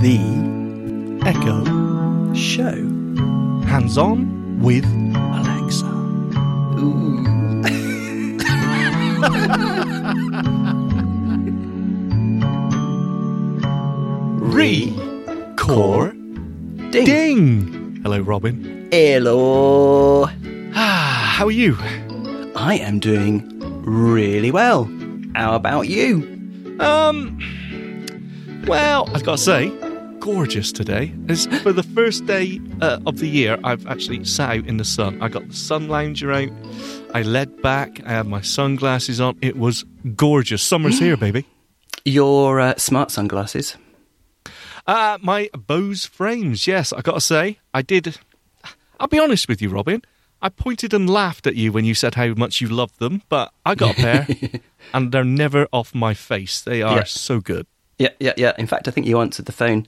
The Echo. show. Hands on with Alexa. Record Ding. ding. Hello, Robin. Hello. Ah, how are you? I am doing really well. How about you? Um, well, I've got to say, gorgeous today. It's for the first day uh, of the year. I've actually sat out in the sun. I got the sun lounger out. I led back. I had my sunglasses on. It was gorgeous. Summer's here, baby. Your uh, smart sunglasses. Uh, my Bose frames. Yes, I got to say, I did. I'll be honest with you, Robin. I pointed and laughed at you when you said how much you loved them, but I got a pair, and they're never off my face. They are Yeah. so good. Yeah, yeah, yeah. In fact, I think you answered the phone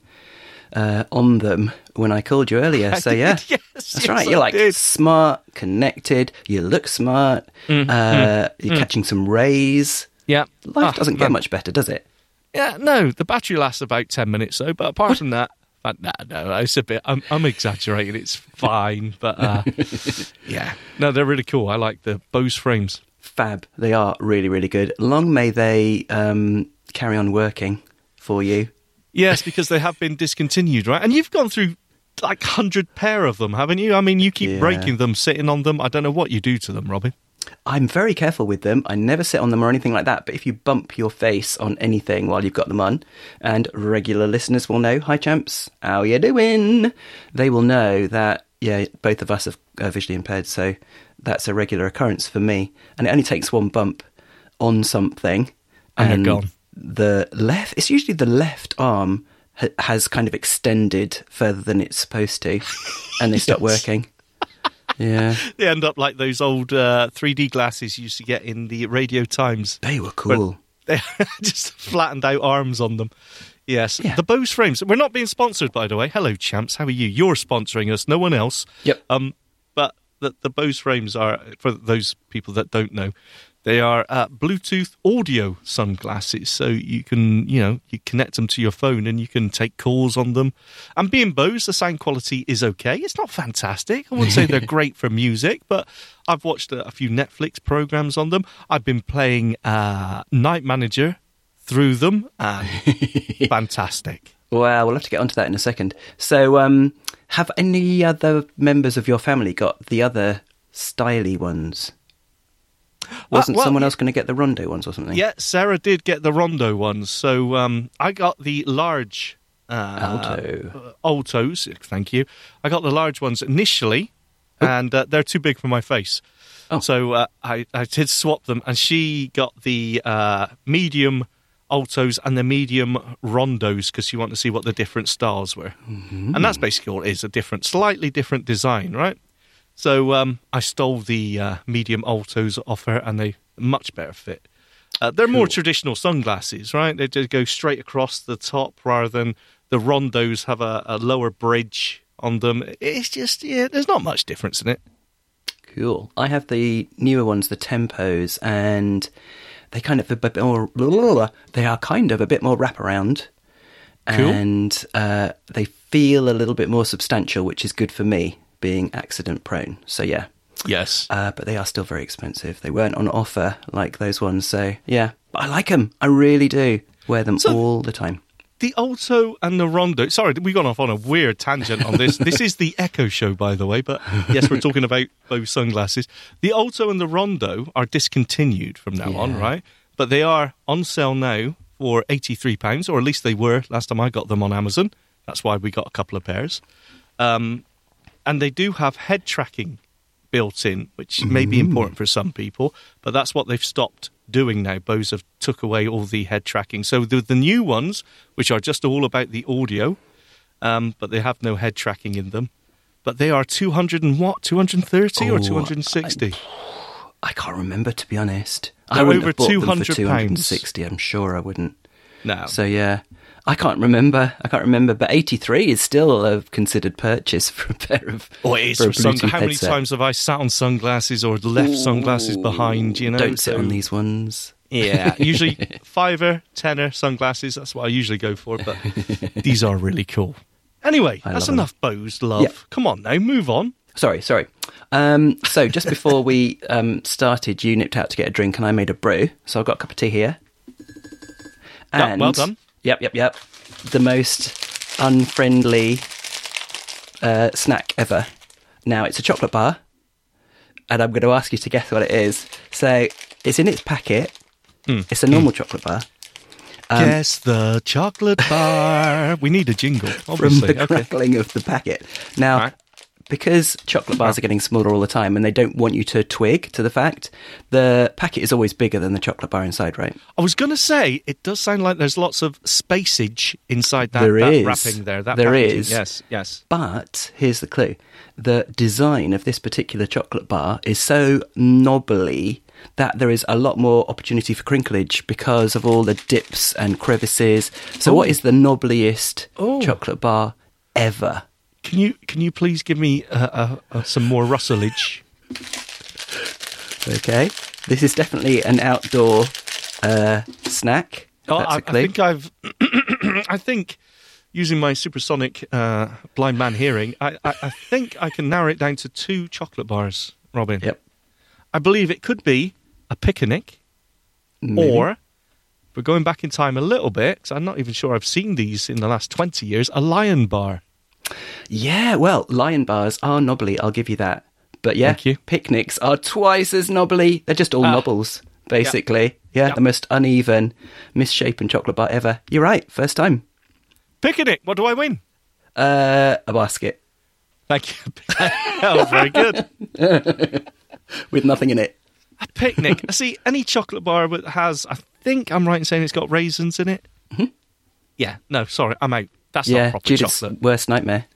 uh, on them when I called you earlier. So yeah, Yes, that's yes, right. I You're like did. smart, connected. You look smart. uh, you're catching some rays. Yeah, Life Mm, Ah, doesn't get man. much better, does it? Yeah, no, the battery lasts about 10 minutes, though. But apart from that, but no, no, it's a bit, I'm, I'm exaggerating. It's fine. But uh, yeah, no, they're really cool. I like the Bose frames. Fab. They are really, really good. Long may they um, carry on working for you. Yes, because they have been discontinued, right? And you've gone through like 100 pair of them, haven't you? I mean, you keep Yeah. breaking them, sitting on them. I don't know what you do to them, Robin. I'm very careful with them. I never sit on them or anything like that. But if you bump your face on anything while you've got them on, and regular listeners will know, hi champs, how you doing? They will know that yeah, both of us are uh, visually impaired, so that's a regular occurrence for me. And it only takes one bump on something, And they're gone. The left. It's usually the left arm ha- has kind of extended further than it's supposed to, and they stop working. Yeah, They end up like those old uh, 3D glasses you used to get in the Radio Times. they were cool. They just flattened out arms on them. Yes, Yeah. the Bose frames. We're not being sponsored, by the way. Hello, champs. How are you? You're sponsoring us, no one else. Yep. Um, but the, the Bose frames are for those people that don't know. They are uh, Bluetooth audio sunglasses, so you can, you know, you connect them to your phone and you can take calls on them. And being Bose, the sound quality is okay. It's not fantastic. I wouldn't say they're great for music, but I've watched a, a few Netflix programs on them. I've been playing uh, Knight Manager through them, and fantastic. Well, we'll have to get onto that in a second. So, um, have any other members of your family got the other styly ones? Wasn't Uh, well, someone else going to get the rondo ones or something? Yeah, Sarah did get the Rondo ones, so um, I got the large uh, Alto. uh, altos. Thank you. I got the large ones initially, and uh, they're too big for my face. Oh. So uh, I, I did swap them, and she got the uh, medium altos and the medium rondos because she wanted to see what the different styles were. Mm-hmm. And that's basically all it is a different, slightly different design, right? So um, I stole the uh, medium altos off her, and they much better fit. Uh, they're more traditional sunglasses, right? They just go straight across the top rather than the rondos have a, a lower bridge on them. It's just yeah, there's not much difference in it. Cool. I have the newer ones, the tempos, and they kind of a bit more. They are kind of a bit more wraparound, Cool. and uh, they feel a little bit more substantial, which is good for me, being accident prone. So yeah, Yes. uh, but they are still very expensive. They weren't on offer like those ones, so yeah. But I like them. I really do. Wear them So- all the time. The alto and the rondo. Sorry, we gone off on a weird tangent on this. this is the Echo Show, by the way. But yes, we're talking about those sunglasses. The alto and the rondo are discontinued from now on, right? But they are on sale now for eighty-three pounds, or at least they were last time I got them on Amazon. That's why we got a couple of pairs. Um, and they do have head tracking built in, which may be important for some people, but that's what they've stopped doing now. Bose have took away all the head tracking. So the, the new ones, which are just all about the audio, um, but they have no head tracking in them. But they are 200 and what? 230 or Oh, 260? I can't remember to be honest. They're I wouldn't over have bought them 200 for two hundred and sixty. I'm sure I wouldn't. No. So yeah, I can't remember. I can't remember. But eighty three is still a considered purchase for a pair of. Oh, it is for sun- How many times have I sat on sunglasses or left sunglasses behind? You know, Don't sit So- on these ones. Yeah, usually fiver, tenner sunglasses. That's what I usually go for. But these are really cool. Anyway, I that's enough Bose, love. Yeah. Come on now, move on. Sorry, sorry. Um, so just before we um, started, you nipped out to get a drink, and I made a brew. So I've got a cup of tea here. Yeah, well done. Yep, yep, yep. The most unfriendly uh, snack ever. Now it's a chocolate bar, and I'm going to ask you to guess what it is. So it's in its packet. Hmm. It's a normal chocolate bar. Um, Guess the chocolate bar. we need a jingle, from the okay. crackling of the packet. Now, Right. Because chocolate bars are getting smaller all the time and they don't want you to twig to the fact, the packet is always bigger than the chocolate bar inside, right? I was going to say, it does sound like there's lots of spacage inside that, There that is. wrapping there. That There is. Yes, yes. But here's the clue the design of this particular chocolate bar is so knobbly that there is a lot more opportunity for crinklage because of all the dips and crevices. So, what Oh. is the knobbliest Oh. chocolate bar ever? Can you can you please give me uh, uh, uh, some more rustlage? Okay. This is definitely an outdoor uh, snack. Oh, I, I think I've. I think using my supersonic uh, blind man hearing, I, I, I think I can narrow it down to two chocolate bars, Robin. Yep. I believe it could be a picnic, Maybe. or we're going back in time a little bit. 'cause I'm not even sure I've seen these in the last twenty years. A lion bar. Yeah, well, lion bars are knobbly, I'll give you that. But yeah, picnics are twice as knobbly. They're just all Ah. knobbles, basically. Yeah, Yeah. the most uneven, misshapen chocolate bar ever. You're right, first time. Picnic. What do I win? Uh, a basket Thank you. that was very good. with nothing in it. A picnic. I See, any chocolate bar that has, I think I'm right in saying it's got raisins in it. Yeah. No, sorry, I'm out. That's Mm-hmm. yeah, not proper Judith's chocolate. worst nightmare.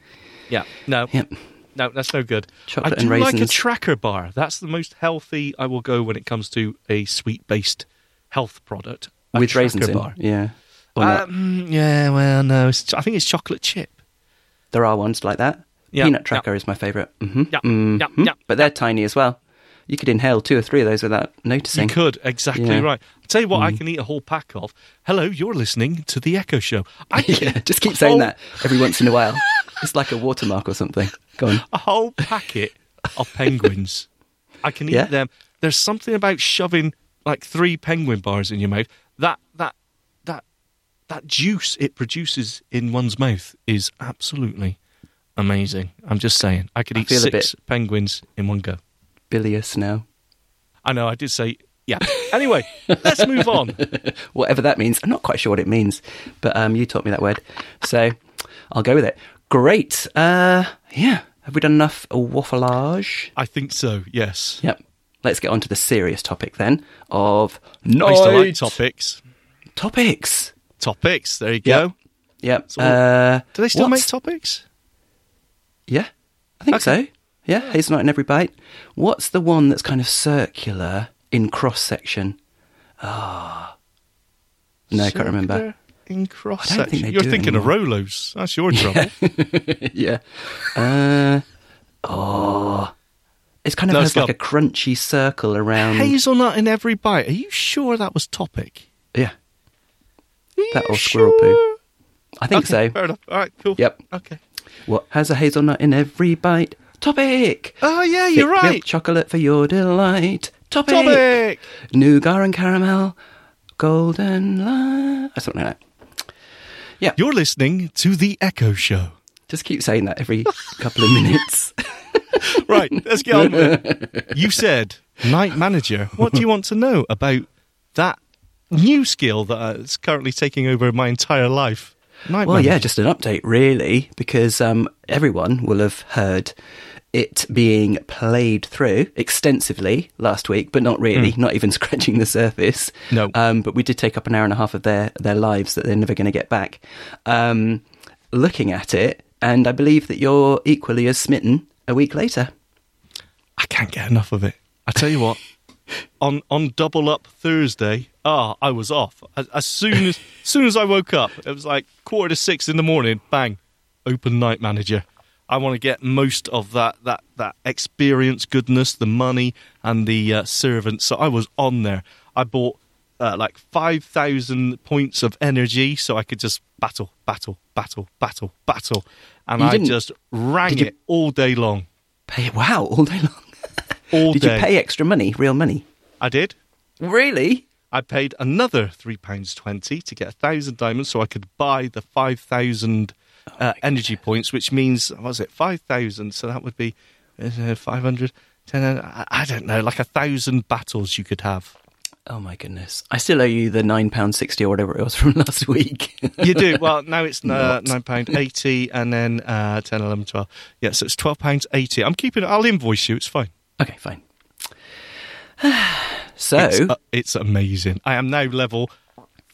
Yeah. No. Yep. No, that's no good. Chocolate I do like a tracker bar. That's the most healthy I will go when it comes to a sweet-based health product. A with raisins in. bar. Yeah. Um, yeah, well, no. It's, I think it's chocolate chip. There are ones like that. Yeah, Peanut. Tracker is my favourite. hmm Yeah, yeah, yeah, But they're tiny as well. You could inhale two or three of those without noticing. You could exactly Yeah. Mm. right. I'll tell you what, I can eat a whole pack of. Hello, you're listening to the Echo Show. I yeah, just keep saying whole- that every once in a while. It's like a watermark or something. Go on. a whole packet of penguins. I can eat Yeah? them. There's something about shoving like three penguin bars in your mouth. That that that that juice it produces in one's mouth is absolutely amazing. I'm just saying. I could eat a six penguins in one go. Bilious now. I know. I did say yeah. Anyway, let's move on. Whatever that means. I'm not quite sure what it means, but um, you taught me that word. So I'll go with it. Great. Uh, yeah. Have we done enough waffleage? I think so. Yes. Yep. Let's get on to the serious topic then of I used to like topics. topics. Topics. There you Yep. go. Yep. So- uh, Do they still what's- make topics? Yeah, I think Okay. so. Yeah, hazelnut in every bite. What's the one that's kind of circular in cross section? Ah, no, I can't remember. In cross I don't think section. You're thinking of. Rolos. That's your trouble. yeah. Uh, oh, it's kind of No, has like a crunchy circle around. Hazelnut in every bite. Are you sure that was topic? Yeah, That or squirrel poo. I think Okay, so. Fair enough. All right, cool. Yep. Okay. What has a hazelnut in every bite? Topic. Oh yeah, you're milk right. chocolate for your delight. Topic. Topic. Nougat and caramel. Golden light. Or something like that. Yeah. You're listening to the Echo Show. Just keep saying that every couple of minutes. Right, let's get on with it. You said Knight Manager. What do you want to know about that new skill that is currently taking over my entire life? Knight well, manager. yeah, just an update, really, because um, everyone will have heard it being played through extensively last week, but not really, not even scratching the surface. No. Um, but we did take up an hour and a half of their, their lives that they're never going to get back. Um, looking at it, and I believe that you're equally as smitten a week later. I can't get enough of it. I tell you what, on on double up Thursday, ah, I was off as, as soon as soon as I woke up. It was like quarter to six in the morning. Bang, open Knight Manager. I want to get most of that that that experience, goodness, the money, and the uh, servants. So I was on there. I bought uh, like five thousand points of energy, so I could just battle, battle, battle, battle, battle, and I just rang it all day long. Pay wow all day long. All Did day. you pay extra money, real money? I did. Really? I paid another three pounds twenty to get a thousand diamonds, so I could buy the five thousand Oh uh, energy points, which means what was it five thousand? So that would be uh, five hundred. I I don't know, like a thousand battles you could have. Oh my goodness! I still owe you the nine pound sixty or whatever it was from last week. You do well. Now it's uh, nine pound eighty, and then uh, 10, 11, 12. Yeah, so it's twelve pounds eighty. I'm keeping it. I'll invoice you. It's fine. okay, fine. so It's, uh, it's amazing. I am now level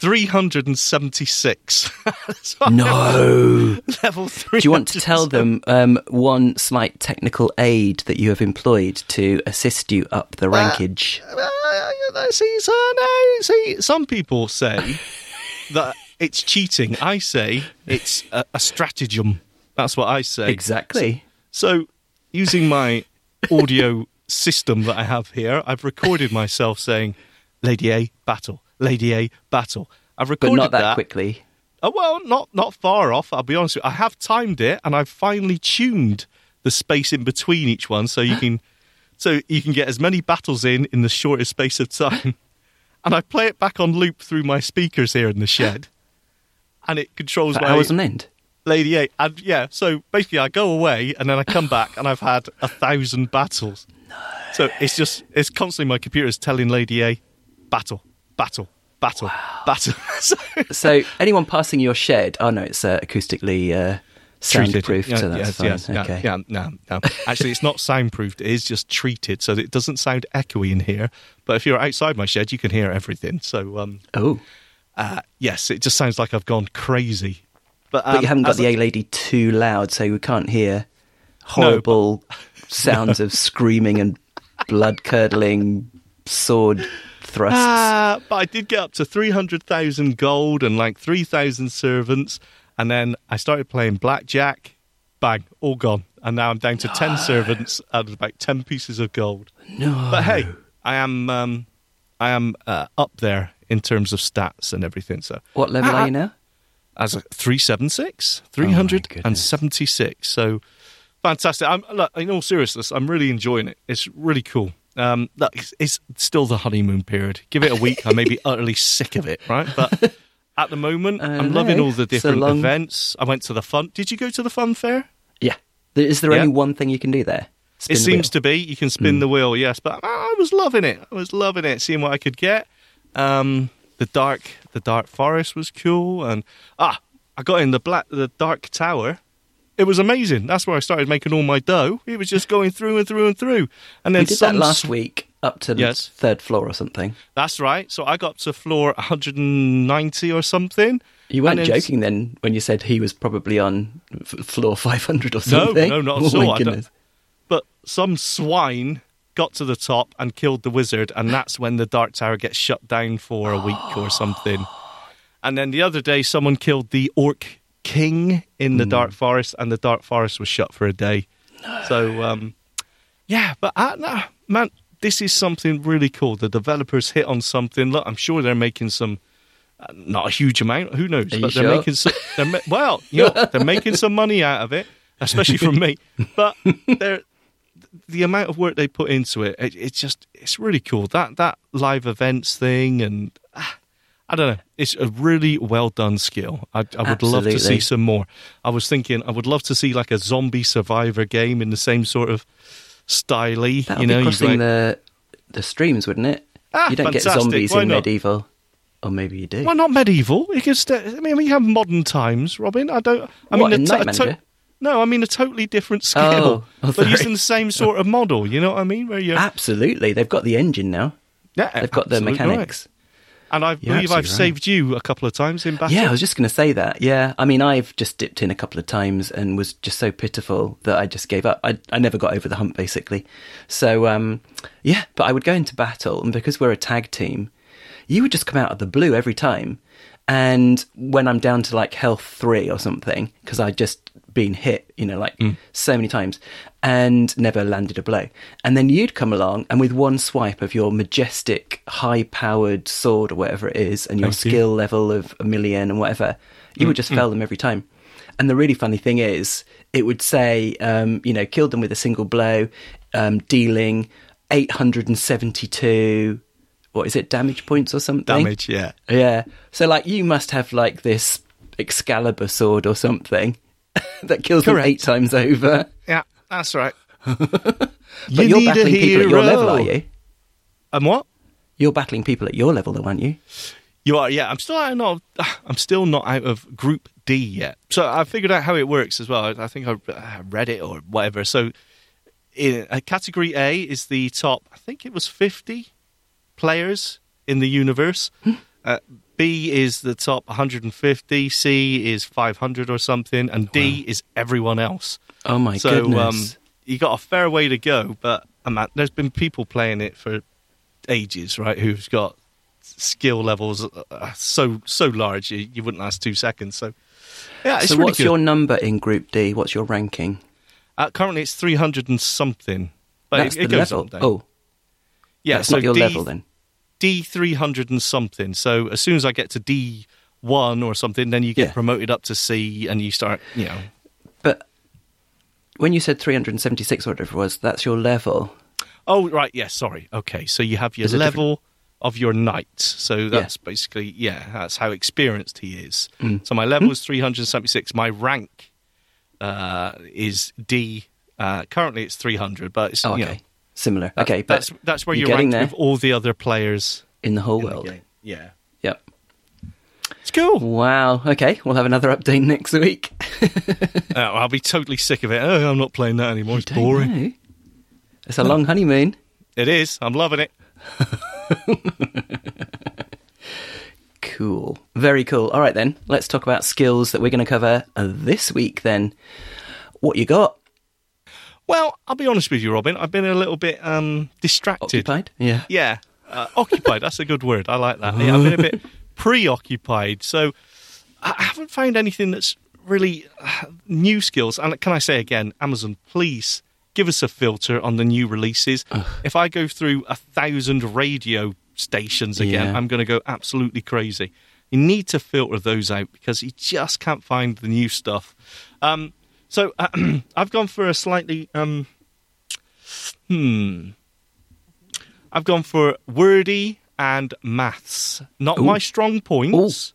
three hundred and seventy six. no. level three. Do you want to tell them um, one slight technical aid that you have employed to assist you up the rankage? Uh, see, so, no, see, some people say that it's cheating. I say it's a, a stratagem. That's what I say. Exactly. So, using my audio system that I have here, I've recorded myself saying, "Lady A, battle. Lady A, battle." I've recorded but not that, quickly. Oh, well, not not far off. I'll be honest. With you. I have timed it, and I've finally tuned the space in between each one, so you can so you can get as many battles in in the shortest space of time. and I play it back on loop through my speakers here in the shed, and it controls For my hours on end. Lady A. And yeah, so basically, I go away, and then I come back, and I've had a thousand battles. No. So it's just it's constantly my computer is telling Lady A, battle, battle, battle, battle. so, So anyone passing your shed? Oh no, it's uh, acoustically uh, soundproofed, Yeah, so that's yes, fine. yes, yeah, okay. yeah, no, no. Actually, it's not soundproofed. It is just treated so it doesn't sound echoey in here. But if you're outside my shed, you can hear everything. So, um, Oh, uh, yes, it just sounds like I've gone crazy. But, but um, you haven't got the A lady too loud, so we can't hear horrible sounds of screaming and blood curdling sword thrusts. Ah, but I did get up to 300,000 gold and like 3,000 servants. And then I started playing blackjack. Bang, all gone. And now I'm down to 10 servants and about 10 pieces of gold. no, But hey, I am um, I am uh, up there in terms of stats and everything. So what level Ah, are you now? as a 376, Oh my 376. so fantastic. I'm look, in all seriousness, I'm really enjoying it. It's really cool. Um, look, it's, it's still the honeymoon period. Give it a week, I may be utterly sick of it, right? But at the moment, I'm loving all the different long- events. I went to the fun. Did you go to the fun fair? Yeah. Is there Yeah. only one thing you can do there? Spin it the seems wheel. to be. You can spin Mm. the wheel, yes, but I was loving it. I was loving it, seeing what I could get. Um, the dark, the dark forest was cool, and ah, I got in the black, the dark tower. It was amazing. That's where I started making all my dough. It was just going through and through and through, and then We did some that last week up to the Yes. third floor or something. That's right. So I got to floor 190 or something. You weren't joking then when you said he was probably on f- floor 500 or something. no, no, not oh at all. Don't- goodness. But some swine got to the top and killed the wizard, and that's when the Dark Tower gets shut down for a week or something. And then the other day, someone killed the Orc King in Hmm. the Dark Forest, and the Dark Forest was shut for a day. So, um, yeah, but uh, no, man, this is something really cool. The developers hit on something. Look, I'm sure they're making some. Uh, not a huge amount, who knows? Are but they're sure? making some. They're ma- well, you know, they're making some money out of it, especially from me. But they're the amount of work they put into it, it, it's just it's really cool. That that live events thing, and I don't know, it's a really well done skill. I, I would love to see some more. I was thinking I would love to see like a zombie survivor game in the same sort of styly. That would you know, be crossing like- the the streams, wouldn't it? Ah, you don't get fantastic. zombies Why in not? medieval. Or maybe you do. Well, not medieval. St- I mean, we have modern times, Robin. I don't. I What, mean, a a Manager? no, I mean a totally different skill, Oh, oh, but using the same sort of model. You know what I mean? Where you, Absolutely. They've got the engine now. yeah, They've got the mechanics. right. And I You're believe I've right. saved you a couple of times in battle. Yeah, I was just going to say that. Yeah, I mean, I've just dipped in a couple of times and was just so pitiful that I just gave up. I I never got over the hump, basically. So um, yeah, but I would go into battle, and because we're a tag team, you would just come out of the blue every time. And when I'm down to like health three or something, because I'd just been hit, you know, like so many times, and never landed a blow. And then you'd come along, and with one swipe of your majestic, high-powered sword or whatever it is, and your Thank you. skill level of a million and whatever, you would just fell them every time. And the really funny thing is, it would say, um, you know, killed them with a single blow, um, dealing 872, what is it, damage points or something? Damage, yeah. Yeah. So, like, you must have, like, this Excalibur sword or something that kills them eight times over. Yeah, that's right. But you are battling people at your level, are you? And what? You're battling people at your level, though, aren't you? You are, yeah. I'm still out not. I'm still not out of Group D yet. So I figured out how it works as well. I think I read it or whatever. So, in uh, category A is the top. I think it was 50 players in the universe. uh, B is the top 150. C is 500 or something, and D is everyone else. Oh, my so goodness. um, you got a fair way to go, but um, uh, there's been people playing it for ages, right? Who's got skill levels uh, so so large you, you wouldn't last two seconds. So yeah, it's so, really what's good. your number in Group D? What's your ranking? Uh, currently, it's three hundred and something. But That's it, it the goes level. up and down. Oh, yeah. that's so not your D, level then. D three hundred and something. So as soon as I get to D one or something, then you get Yeah. promoted up to C, and you start, you know. But when you said 376 or whatever it was, that's your level. Oh, right. Yeah. Sorry. Okay. So you have your There's level of your knight. So that's basically yeah. That's how experienced he is. Mm. So my level is three hundred seventy six. My rank uh, is D. Uh, currently, it's three hundred, but it's Oh, you okay. know, Similar. that- okay, but that's that's where you're you're, getting ranked there. with all the other players in the whole in world. game. Yeah. Yep. It's cool. Wow. Okay, we'll have another update next week. Uh, I'll be totally sick of it. Oh, I'm not playing that anymore. It's boring. know. It's a long honeymoon. It is. I'm loving it. Cool. Very cool. All right, then. Let's talk about skills that we're going to cover this week, then. What you got? Well, I'll be honest with you, Robin. I've been a little bit um, distracted. Occupied? Yeah. Yeah, uh, occupied. That's a good word. I like that. Yeah, I've been a bit preoccupied, so I haven't found anything that's really uh, new skills. And can I say again, Amazon, please give us a filter on the new releases. If I go through a thousand radio stations again, Yeah. I'm going to go absolutely crazy. You need to filter those out because you just can't find the new stuff. Um, so I've gone for a slightly um, hmm. I've gone for wordy and maths. Not Ooh. my strong points.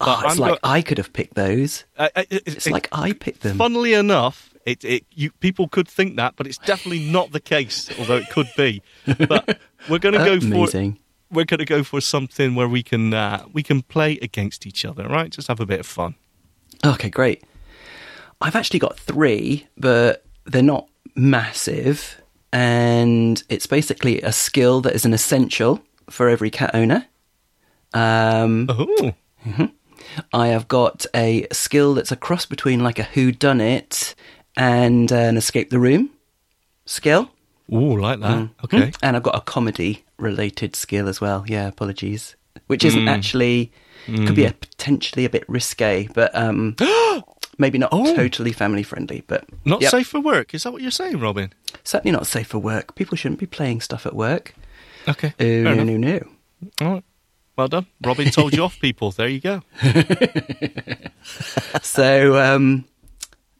Oh, But it's I'm like go- I could have picked those. Uh, uh, it- It's it- like I picked them. Funnily enough, it, it you people could think that, but it's definitely not the case. Although it could be. But we're going to go for we're going to go for something where we can uh, we can play against each other, right? Just have a bit of fun. Okay, great. I've actually got three, but they're not massive. And it's basically a skill that is an essential for every cat owner. Um, Oh, I have got a skill that's a cross between like a who done it and an escape the room skill. ooh, like that. Okay. And I've got a comedy related skill as well. Yeah, apologies. Which isn't actually could be a potentially a bit risque, but um maybe not Oh. totally family friendly, but Not yep. safe for work. Is that what you're saying, Robin? certainly not safe for work. People shouldn't be playing stuff at work. Okay. Fair no no no. All right. Well done. Robin told you off, people. There you go. So um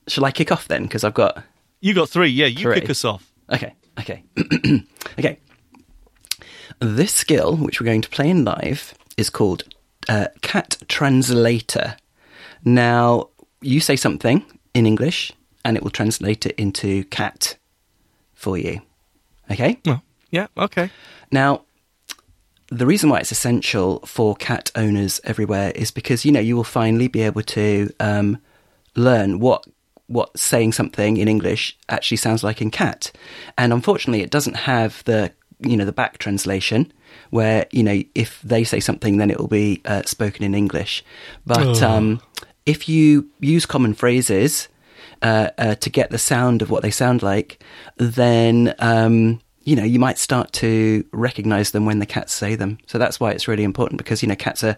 shall I kick off then? Because I've got You got three. Yeah, you Three. kick us off. Okay, okay, okay. This skill, which we're going to play in live, is called uh, Cat Translator. Now, you say something in English, and it will translate it into cat for you. Okay? Well, yeah. Okay. Now, the reason why it's essential for cat owners everywhere is because you know you will finally be able to um, learn what what saying something in English actually sounds like in cat, and unfortunately, it doesn't have the you know the back translation where you know if they say something, then it will be uh, spoken in English. But Oh. um, if you use common phrases uh, uh, to get the sound of what they sound like, then um, you know you might start to recognise them when the cats say them. So that's why it's really important because you know cats are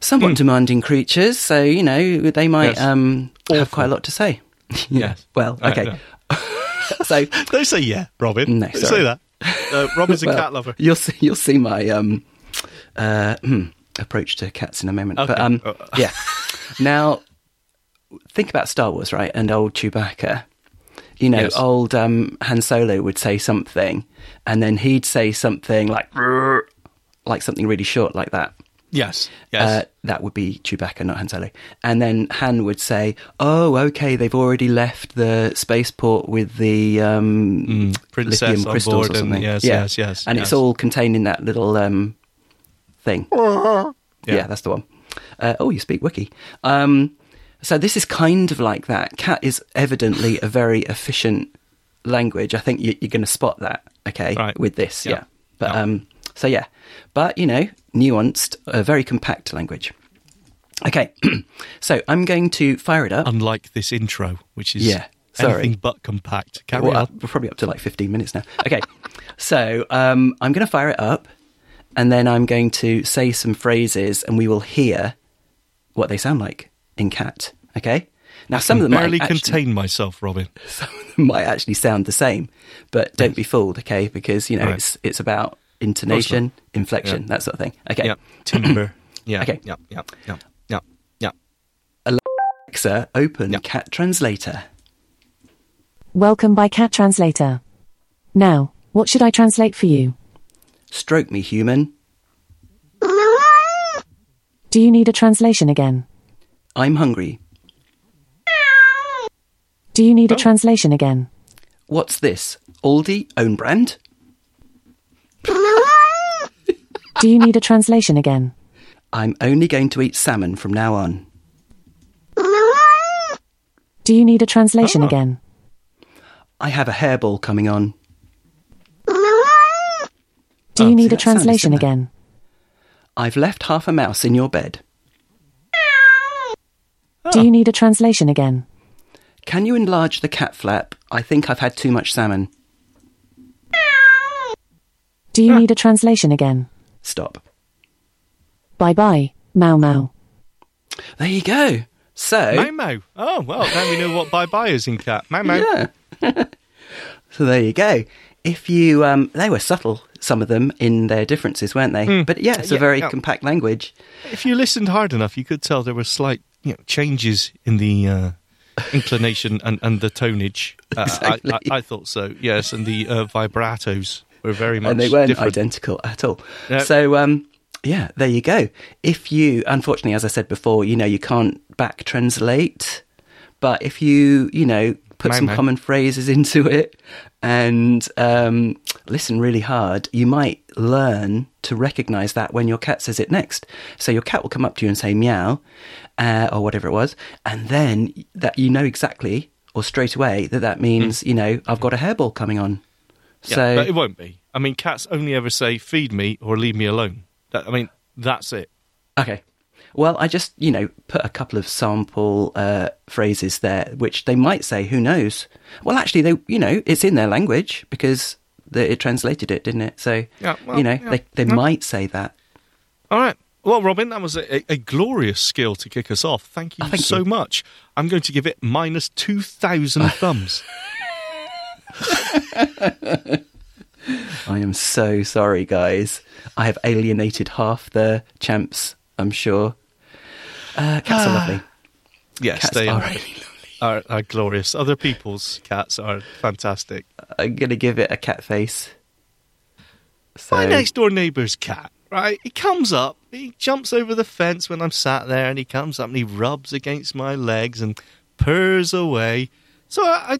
somewhat demanding creatures. So you know they might Yes. um, have quite a lot to say. Yes. Well, Right, okay. no. so Don't say yeah, Robin. No, say that. Uh, Robin's a well, cat lover. You'll see. You'll see my um, uh, hmm, approach to cats in a moment. But um, Uh, yeah. Now, think about Star Wars, right? And old Chewbacca. You know, Yes. old um, Han Solo would say something, and then he'd say something like, like something really short, like that. Yes. Yes. Uh, that would be Chewbacca, not Han Solo. And then Han would say, "Oh, okay, they've already left the spaceport with the um, Mm, princess lithium on crystals board or and- something." yes, yeah. yes, yes, And yes. it's all contained in that little um, thing. Yeah. that's the one. Uh, oh, you speak Wookiee. Um, so this is kind of like that. Cat is evidently a very efficient language. I think you, you're going to spot that, okay, Right. with this, Yeah. yeah. But Yeah. um, so yeah, but you know, nuanced, a very compact language. Okay, so I'm going to fire it up. Unlike this intro, which is Yeah, sorry. anything but compact. Carry Well, uh, on. we're probably up to like 15 minutes now. Okay, so um, I'm going to fire it up, and then I'm going to say some phrases, and we will hear what they sound like in cat. Okay. Now, some of them barely might actually, contain myself, Robin. some of them might actually sound the same, but don't be fooled, okay? Because you know Right. it's it's about intonation, inflection, Yeah. that sort of thing. Okay. Yeah. Timber. Yeah. Okay. Yeah. Yeah. Yeah. Yeah. Yeah. Alexa, open Yeah. Cat Translator. Welcome by Cat Translator. Now, what should I translate for you? Stroke me, human. Do you need a translation again? I'm hungry. Do you need a Oh. translation again? What's this? Aldi own brand? Do you need a translation again? I'm only going to eat salmon from now on. Do you need a translation Oh. again? I have a hairball coming on. Do Oh, you see, need a translation again? I've left half a mouse in your bed. Do you need a translation again? Can you enlarge the cat flap? I think I've had too much salmon. Do you need a translation again? Stop. Bye bye, Mau Mau. There you go. So, Mau Mau. Oh, well, now we know what bye bye is in cat. Mau Mau. yeah. so there you go. If you, um, they were subtle, some of them in their differences, weren't they? But yeah, it's a very yeah. compact language. If you listened hard enough, you could tell there were slight you know, changes in the uh, inclination and, and the tonage. Uh, Exactly. I, I, I thought so, yes, and the uh, vibratos were very much and they weren't different. identical at all. No. So, um, yeah, there you go. If you, unfortunately, as I said before, you know, you can't back translate, but if you, you know, put some common phrases into it and um, listen really hard, you might learn to recognize that when your cat says it next. So your cat will come up to you and say meow uh, or whatever it was, and then that you know exactly or straight away that that means, you know, I've got a hairball coming on. Yeah, So but it won't be. I mean, cats only ever say "feed me" or "leave me alone." That, I mean, that's it. Okay. Well, I just, you know, put a couple of sample uh, phrases there, which they might say, who knows? Well, actually, they, you know, it's in their language because it translated it, didn't it? So, Yeah, well, you know, yeah. they, they No. might say that. All right. Well, Robin, that was a, a, a glorious skill to kick us off. Thank you Oh, thank so you. much. I'm going to give it minus 2,000 thumbs. I am so sorry, guys. I have alienated half the champs, I'm sure. Uh, cats are lovely. Yes, Cats they are are, really are, are glorious. Other people's cats are fantastic. I'm going to give it a cat face. So, My next door neighbour's cat, right? He comes up, he jumps over the fence when I'm sat there, and he comes up and he rubs against my legs and purrs away. So I,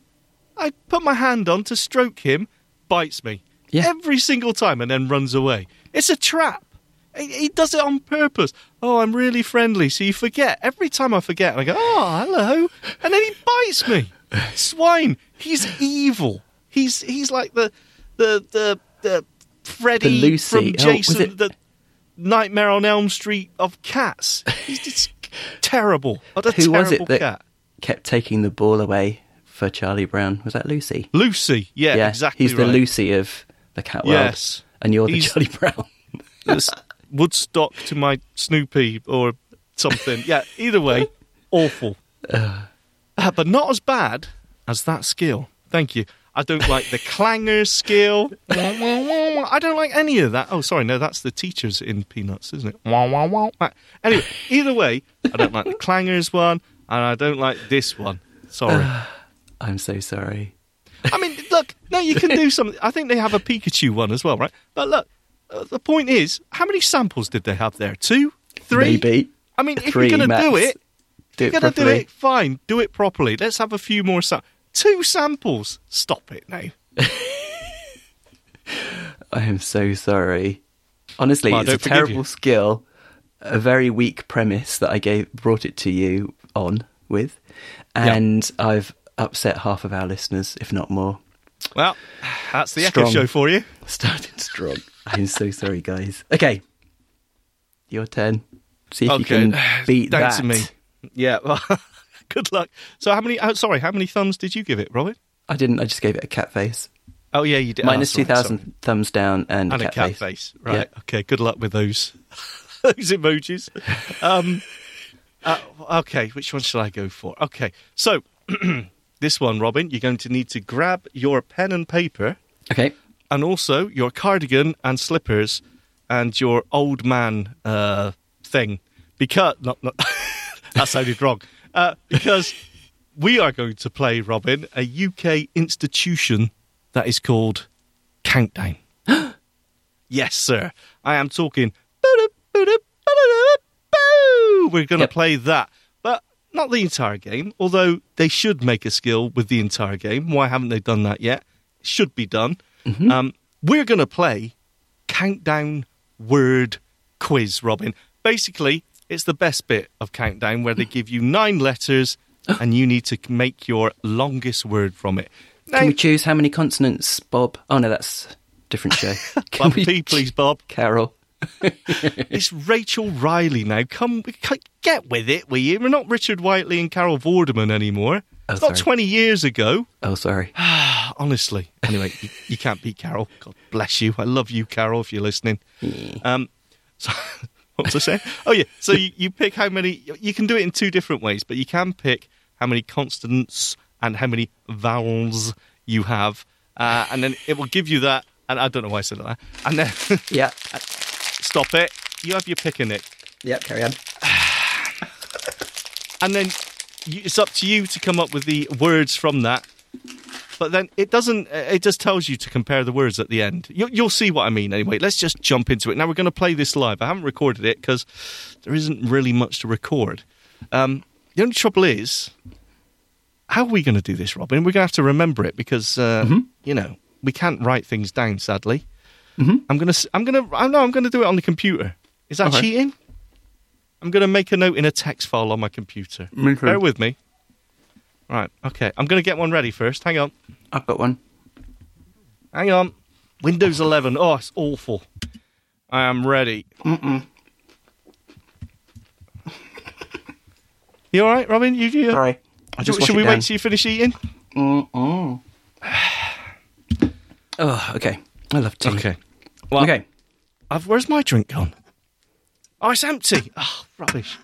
I, I put my hand on to stroke him, bites me Yeah. every single time, and then runs away. It's a trap. He, he does it on purpose. Oh, I'm really friendly, so you forget. Every time I forget, I go, oh, hello, and then he bites me. Swine. He's evil. He's he's like the the the the Freddy The Lucy. from Oh, Jason, it- the Nightmare on Elm Street of cats. He's just terrible. What a who was it that cat. kept taking the ball away for Charlie Brown? Was that Lucy? Lucy. Yeah, exactly. He's the right. Lucy of the cat world. Yes. And you're the He's- Charlie Brown. Woodstock to my Snoopy or something. Yeah, either way, awful. Uh, but not as bad as that skill. Thank you. I don't like the clangers skill. I don't like any of that. Oh, sorry, no, that's the teachers in Peanuts, isn't it? Anyway, either way, I don't like the clangers one, and I don't like this one. Sorry. I'm so sorry. I mean, look, no, you can do something. I think they have a Pikachu one as well, right? But look, Uh, the point is, how many samples did they have there? Two, three. Maybe. I mean, if you're going to do it, Do you're going to do it. Fine, do it properly. Let's have a few more samples. Two samples. Stop it now. I am so sorry. Honestly, Well, it's a terrible you. skill, a very weak premise that I gave brought it to you on with, and I've upset half of our listeners, if not more. Well, that's the Echo Show for you. Starting strong. I'm so sorry, guys. Okay, your turn. See if you can beat down that. to me. Yeah. Well, good luck. So, how many? Oh, sorry, how many thumbs did you give it, Robin? I didn't. I just gave it a cat face. Oh, yeah, you did. Minus oh, sorry, two thousand thumbs down and, and a cat, face. Right. Yeah. Okay. Good luck with those those emojis. Um, uh, okay. Which one shall I go for? Okay. So this one, Robin, you're going to need to grab your pen and paper, Okay. and also your cardigan and slippers, and your old man uh, thing, because not, not that sounded wrong. Uh, because we are going to play, Robin, a UK institution that is called Countdown. yes, sir. I am talking. We're going to Yep. play that, not the entire game. Although they should make a skill with the entire game. Why haven't they done that yet? It should be done. Um, we're going to play countdown word quiz, Robin. Basically, it's the best bit of countdown where they give you nine letters and you need to make your longest word from it. Now, Can we choose how many consonants, Bob? Oh no, that's a different show. Can Bob we please, Bob. Carol. It's Rachel Riley now. Come, get with it, will you? We're not Richard Whiteley and Carol Vorderman anymore. Oh, it's not sorry. 20 years ago. Oh, sorry. Honestly. Anyway, you, you can't beat Carol. God bless you. I love you, Carol, if you're listening. Um, so, what was I saying? Oh, yeah. So you, you pick how many. You can do it in two different ways, but you can pick how many consonants and how many vowels you have. Uh, and then it will give you that. And I don't know why I said that. And then Yeah. stop it. You have your pick in it. Yeah. Carry on. and then you, it's up to you to come up with the words from that. But then it doesn't. uh, It just tells you to compare the words at the end. You, you'll see what I mean. Anyway, let's just jump into it. Now we're going to play this live. I haven't recorded it because there isn't really much to record. Um, the only trouble is, how are we going to do this, Robin? We're going to have to remember it because uh, you know we can't write things down. Sadly, Mm-hmm. I'm going to. I'm to. I know. I'm to do it on the computer. Is that Okay. cheating? I'm going to make a note in a text file on my computer. Me. Bear with me. Right, okay. I'm going to get one ready first. Hang on. I've got one. Hang on. Windows 11. Oh, it's awful. I am ready. Mm-mm. You all right, Robin? You, you, Sorry. I Should, just should we down. wait till you finish eating? Mm-mm. oh, okay. I love tea. Okay. Well, Okay. I've, where's my drink gone? Oh, it's empty. Oh, rubbish.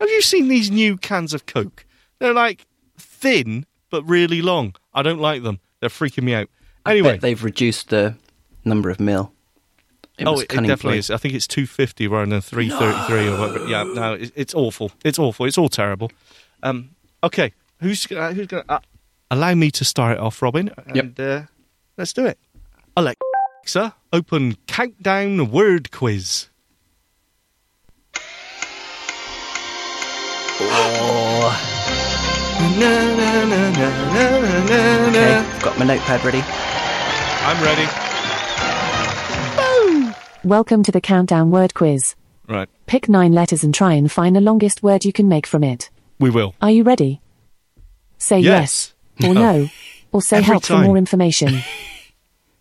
Have you seen these new cans of Coke? They're like thin but really long. I don't like them. They're freaking me out. Anyway, they've reduced the number of mil. It oh, it, definitely play. is. I think it's two fifty rather than three thirty three or whatever. Yeah, no, it, it's awful. It's awful. It's all terrible. Um, okay, who's gonna, who's going to uh, allow me to start it off, Robin? And uh, let's do it. Alexa, open countdown word quiz. Oh. Okay, I've got my notepad ready. I'm ready. Welcome to the Countdown Word Quiz. Right, Pick nine letters and try and find the longest word you can make from it. we will. Are you ready? Say Yes. yes, or no, or say Every help for more information.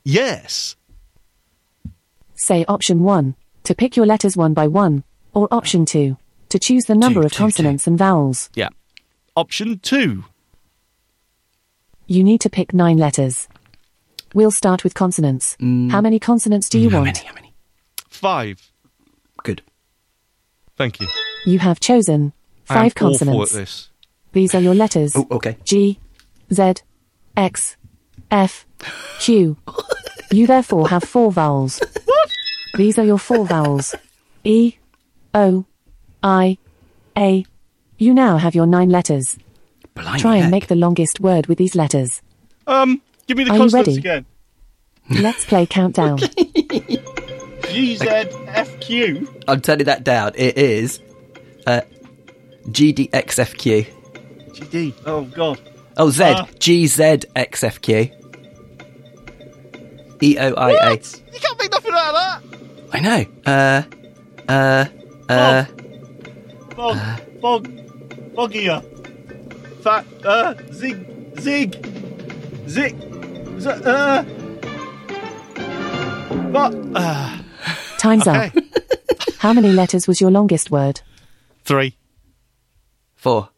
Yes. Say option 1 to pick your letters one by one, or option 2 to choose the number Two, of two, consonants and vowels. Yeah. Option two. You need to pick nine letters. We'll start with consonants. Mm. How many consonants do you How want? many? How many? Five. Good. Thank you. You have chosen five I am five awful consonants. at this. These are your letters. Oh, okay. G, Z, X, F, Q. You therefore have four vowels. These are your four vowels. E, O, I, A. You now have your nine letters. Blimey Try and heck. make the longest word with these letters. Um, give me the Are you consonants ready? again. Let's play countdown. G Z F Q. I'm turning that down. It is uh, GDXFQ. G D. Oh God. Oh, Z. Ah. GZXFQ. E O I A. What? You can't make nothing out of that. I know. Uh, uh, uh, Fog, fog, foggier. Fat, uh, zig, zig, zig, z- uh. But, uh, Time's okay. up. How many letters was your longest word? Three. four.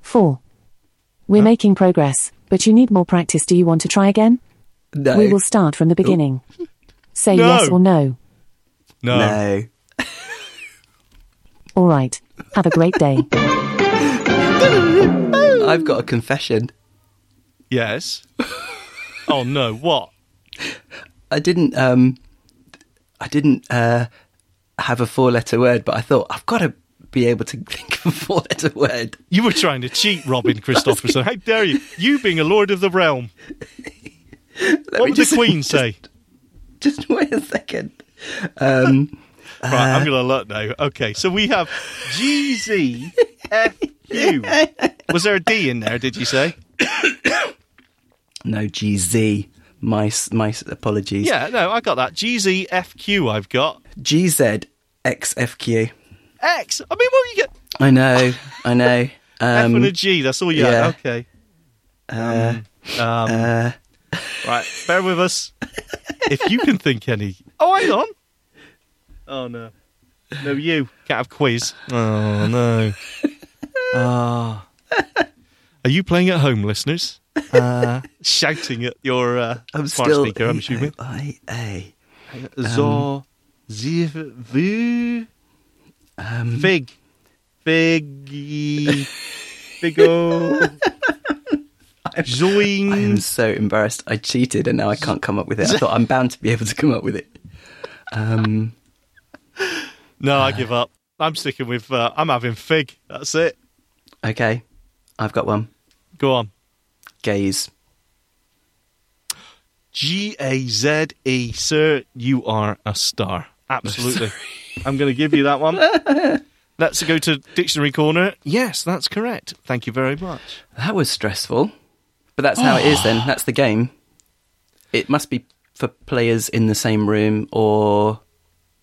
Four. We're making progress, but you need more practice. Do you want to try again? No. We will start from the beginning. Say No. yes or no. No. No. All right. Have a great day. I've got a confession. Yes. oh no, what? I didn't, um, I didn't, uh, have a four letter word, but I thought I've got to be able to think of a four letter word. You were trying to cheat, Robin Christopherson. How dare you? You being a lord of the realm. Let What would just- the Queen say? Just wait a second. Um, Right, I'm going to look now. Okay, so we have G Z F U. Was there a D in there? Did you say? no, GZ. My, my apologies. Yeah, no, I got that. G Z F Q. I've got GZXFQ. X. I mean, what you get? I know, I know. F and Um, a G. That's all you yeah. had. Okay. uh, Um, uh, right, bear with us. If you can think any. Oh, hang on. Oh no, no, you can't have quiz. Oh no. Ah. Are you playing at home, listeners? Uh, shouting at your uh, I'm smart still. speaker, I'm assuming. I-A. Zo, ziv, vu, Um, fig, figgy, figo, I am so embarrassed. I cheated and now I can't come up with it. I thought I'm bound to be able to come up with it. Um, No, I give up. I'm sticking with. Uh, I'm having fig. That's it. okay, I've got one. Go on. Gaze. G A Z E, sir. You are a star. Absolutely. I'm going to give you that one. Let's go to dictionary corner. Yes, that's correct. Thank you very much. That was stressful, but that's how it is. Then oh. that's the game. It must be for players in the same room, or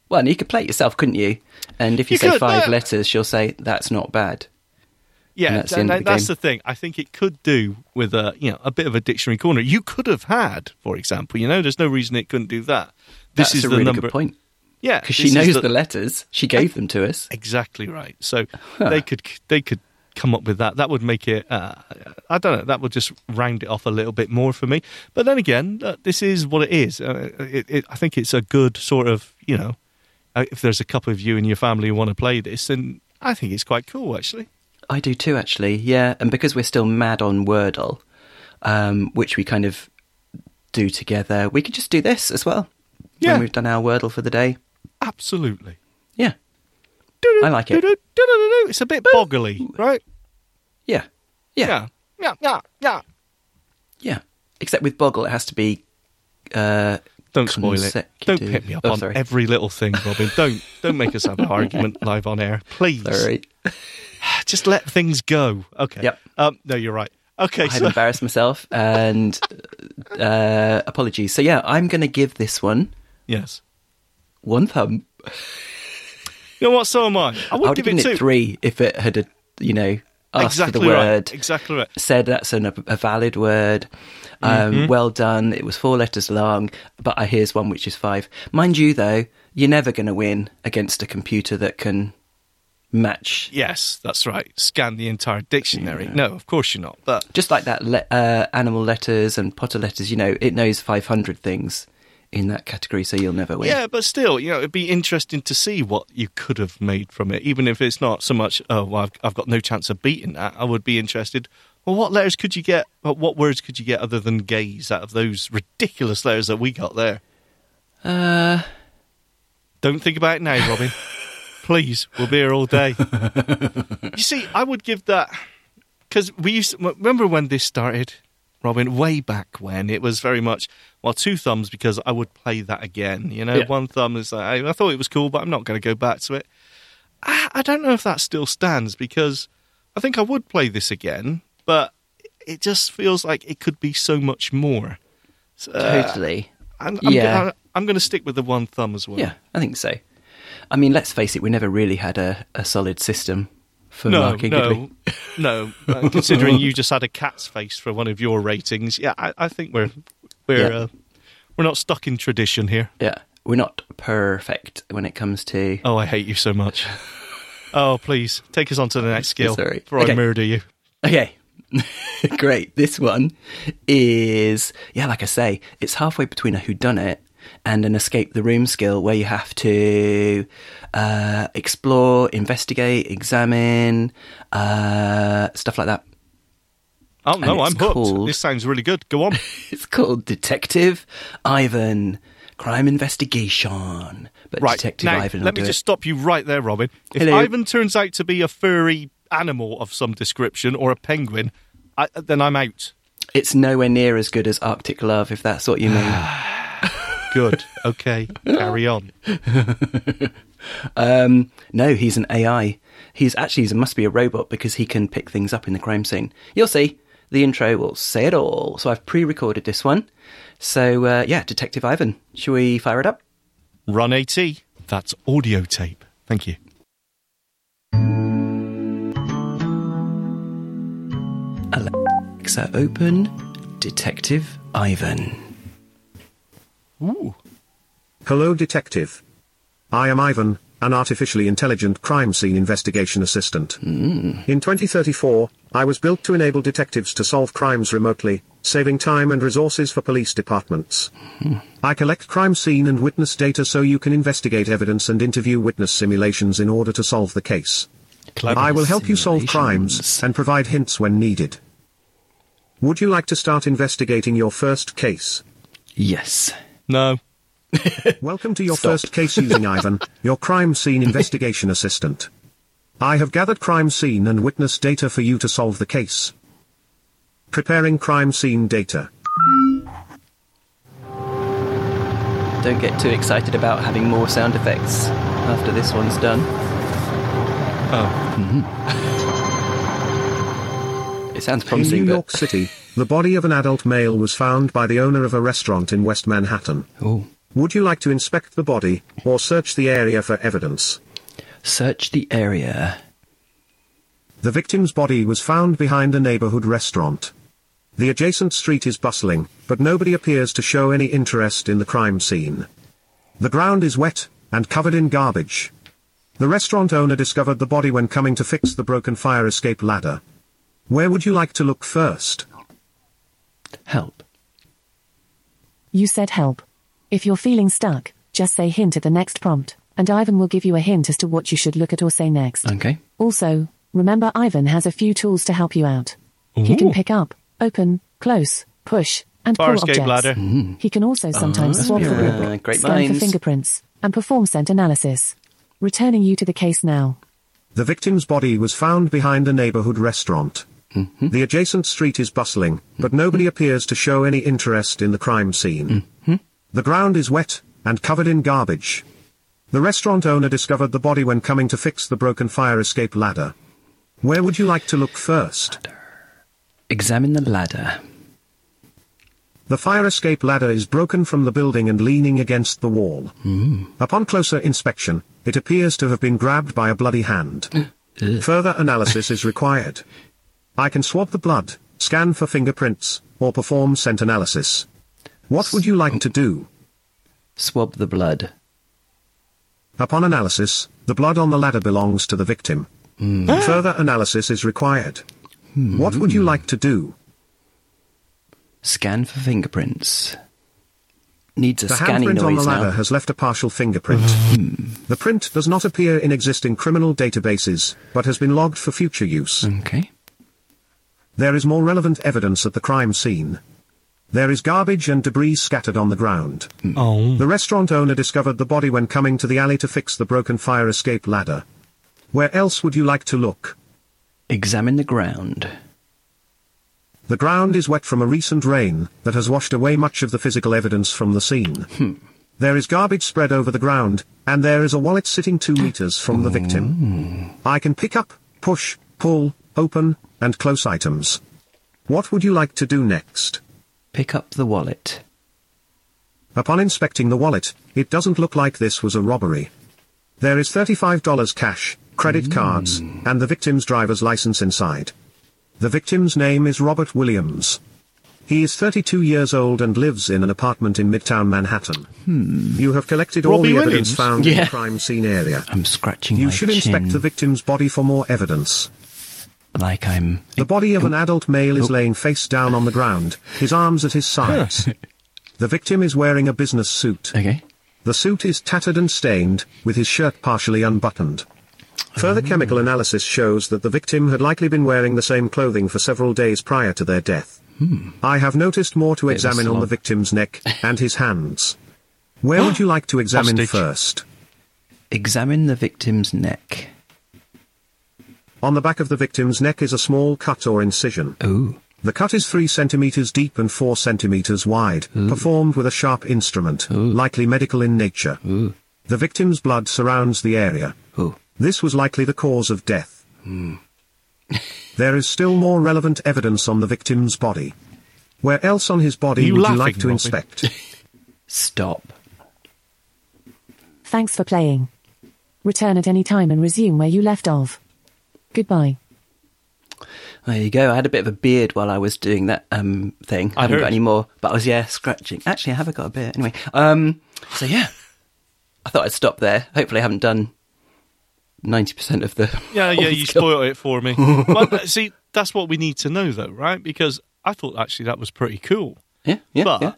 well, you could play it yourself, couldn't you? And if you, You say could, five letters, she'll say that's not bad. Yeah, And that's the the that's the thing. I think it could do with a you know a bit of a dictionary corner. You could have had, for example, you know, there's no reason it couldn't do that. This That's is a the really number. good point Yeah, because she knows the... letters. She gave them to us. Exactly right. So they could they could come up with that. That would make it. Uh, I don't know. That would just round it off a little bit more for me. But then again, uh, this is what it is. Uh, it, it, I think it's a good sort of you know. Uh, if there's a couple of you in your family who want to play this, then I think it's quite cool actually. I do too, actually. Yeah, and because we're still mad on Wordle, um, which we kind of do together, we could just do this as well. Yeah. When we've done our Wordle for the day. Absolutely. Yeah. I like it. It's a bit boggly, right? Yeah. Yeah. Yeah. Yeah. Yeah. Yeah. Except with Boggle, it has to be. Uh, Don't spoil it. Don't pick me up Oh, on sorry. every little thing, Robin. Don't don't make us have an argument live on air, please. sorry. Just let things go. Okay. Yep. Um, no, you're right. Okay. I've So, embarrassed myself and uh, apologies. So, yeah, I'm going to give this one yes. one thumb. You know what? So am I. I I would would have give given it three if it had, uh, you know, asked exactly for the right. word, Exactly right. said that's an, a valid word. Um, Mm-hmm. Well done. It was four letters long, but I here's one which is five. Mind you, though, you're never going to win against a computer that can match. Yes, that's right. Scan the entire dictionary. No, of course you're not. But Just like that, le- uh, animal letters and Potter letters, you know, it knows 500 things. In that category, so you'll never win. Yeah, but still, you know, it'd be interesting to see what you could have made from it, even if it's not so much. Oh, well, I've, I've got no chance of beating that. I would be interested. Well, what letters could you get? What words could you get other than gaze out of those ridiculous letters that we got there? Uh, Don't think about it now, Robin. Please, we'll be here all day. you see, I would give that because we used. To, remember when this started, Robin? Way back when it was very much well, two thumbs because I would play that again. You know, Yeah. one thumb is like I, I thought it was cool, but I'm not going to go back to it. I, I don't know if that still stands because I think I would play this again, but it just feels like it could be so much more. So, uh, totally. I'm, I'm, Yeah. I'm, I'm going to stick with the one thumb as well. Yeah, I think so. I mean, let's face it, we never really had a, a solid system for no, did no, no. Uh, considering you just had a cat's face for one of your ratings, yeah, I, I think we're we're Yeah. uh, we're not stuck in tradition here. Yeah, we're not perfect when it comes to. Oh, I hate you so much. oh, please take us on to the next skill Sorry. before I murder you. Okay, great. This one is yeah, like I say, it's halfway between a whodunit and an escape the room skill where you have to uh, explore, investigate, examine, uh, stuff like that. Oh no, I'm hooked. called- This sounds really good. Go on. It's called Detective Ivan Crime Investigation. But right Detective now, Ivan let me just it. stop you right there, Robin. If Hello. Ivan turns out to be a furry animal of some description or a penguin, I, then I'm out. It's nowhere near as good as Arctic Love, if that's what you mean. Good. Okay. Carry on. um, no, he's an AI. He's actually he must be a robot because he can pick things up in the crime scene. You'll see. The intro will say it all. So I've pre-recorded this one. So uh, yeah, Detective Ivan. Shall we fire it up? Run AT. That's audio tape. Thank you. Alexa, open Detective Ivan. Ooh. Hello, Detective. I am Ivan, an artificially intelligent crime scene investigation assistant. Hmm. In 2034, I was built to enable detectives to solve crimes remotely, saving time and resources for police departments. Hmm. I collect crime scene and witness data so you can investigate evidence and interview witness simulations in order to solve the case. Clever. I will help you solve crimes and provide hints when needed. Would you like to start investigating your first case? Yes. No. Welcome to your Stop. first case using Ivan, your crime scene investigation assistant. I have gathered crime scene and witness data for you to solve the case. Preparing crime scene data. Don't get too excited about having more sound effects after this one's done. Oh. Mm-hmm. It sounds In New York City, the body of an adult male was found by the owner of a restaurant in West Manhattan. oh, Would you like to inspect the body, or search the area for evidence? search the area. The victim's body was found behind a neighborhood restaurant. The adjacent street is bustling, but nobody appears to show any interest in the crime scene. The ground is wet, and covered in garbage. The restaurant owner discovered the body when coming to fix the broken fire escape ladder. Where would you like to look first? Help. You said help. If you're feeling stuck, just say hint at the next prompt, and Ivan will give you a hint as to what you should look at or say next. Okay. Also, remember Ivan has a few tools to help you out. He can pick up, open, close, push, and Fire pull escape objects. ladder. Mm. He can also sometimes swab the yeah, book, great scan minds. for fingerprints, and perform scent analysis. Returning you to the case now. The victim's body was found behind a neighborhood restaurant. Mm-hmm. The adjacent street is bustling, but nobody mm-hmm. appears to show any interest in the crime scene. Mm-hmm. The ground is wet, and covered in garbage. The restaurant owner discovered the body when coming to fix the broken fire escape ladder. Where would you like to look first? Examine the ladder. The fire escape ladder is broken from the building and leaning against the wall. Mm. Upon closer inspection, it appears to have been grabbed by a bloody hand. Uh. Further analysis is required. I can swab the blood, scan for fingerprints, or perform scent analysis. What would you like to do? Swab the blood. Upon analysis, the blood on the ladder belongs to the victim. Hmm. Further analysis is required. What would you like to do? Scan for fingerprints. Needs a The scanning handprint on the ladder now. has left a partial fingerprint. Hmm. the print does not appear in existing criminal databases, but has been logged for future use. Okay. There is more relevant evidence at the crime scene. There is garbage and debris scattered on the ground. Hmm. Oh. The restaurant owner discovered the body when coming to the alley to fix the broken fire escape ladder. Where else would you like to look? Examine the ground. The ground is wet from a recent rain that has washed away much of the physical evidence from the scene. Hmm. There is garbage spread over the ground, and there is a wallet sitting two meters from the hmm. victim. I can pick up, push, pull, open, and close items. What would you like to do next? Pick up the wallet. Upon inspecting the wallet, it doesn't look like this was a robbery. There is $35 cash, credit mm. cards, and the victim's driver's license inside. The victim's name is Robert Williams. He is 32 years old and lives in an apartment in Midtown Manhattan. Hmm. You have collected all Robbie the evidence Williams? found in the crime scene area. I'm scratching You my should chin inspect the victim's body for more evidence. Like I'm. The body of an adult male is laying face down on the ground, his arms at his sides. The victim is wearing a business suit. Okay. The suit is tattered and stained, with his shirt partially unbuttoned. Further oh. chemical analysis shows that the victim had likely been wearing the same clothing for several days prior to their death. Hmm. I have noticed more to Bit examine on the victim's neck and his hands. Where would you like to examine Hostage. first? Examine the victim's neck. On the back of the victim's neck is a small cut or incision. Ooh. The cut is 3 centimeters deep and 4 centimeters wide, performed with a sharp instrument, likely medical in nature. Ooh. The victim's blood surrounds the area. Ooh. This was likely the cause of death. Hmm. there is still more relevant evidence on the victim's body. Where else on his body You would you like to Robbie? inspect? Stop. Thanks for playing. Return at any time and resume where you left off. Goodbye. There you go. I had a bit of a beard while I was doing that um, thing. I I haven't got any more, but I was yeah scratching. Actually, I haven't got a beard anyway. Um, so yeah, I thought I'd stop there. Hopefully, I haven't done ninety percent of the. Yeah, yeah, you skill. spoiled it for me. but see, that's what we need to know, though, right? Because I thought actually that was pretty cool. Yeah, yeah, But, yeah.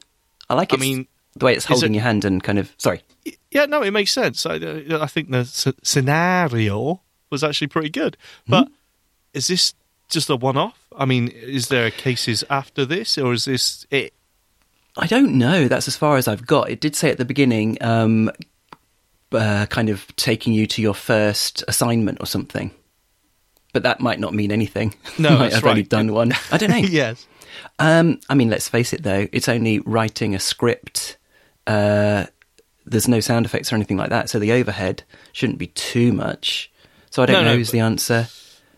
I like it. I mean, the way it's holding it- your hand and kind of. Sorry. Yeah, no, it makes sense. I, I think the s- scenario was actually pretty good. But is this just a one-off? I mean, is there cases after this, or is this it? I don't know. That's as far as I've got. It did say at the beginning, um, uh, kind of taking you to your first assignment or something. But that might not mean anything. No, might that's have only right. done one. I don't know. yes. Um, I mean, let's face it, though. It's only writing a script. Uh, there's no sound effects or anything like that, so the overhead shouldn't be too much. So I don't No, know no, the answer.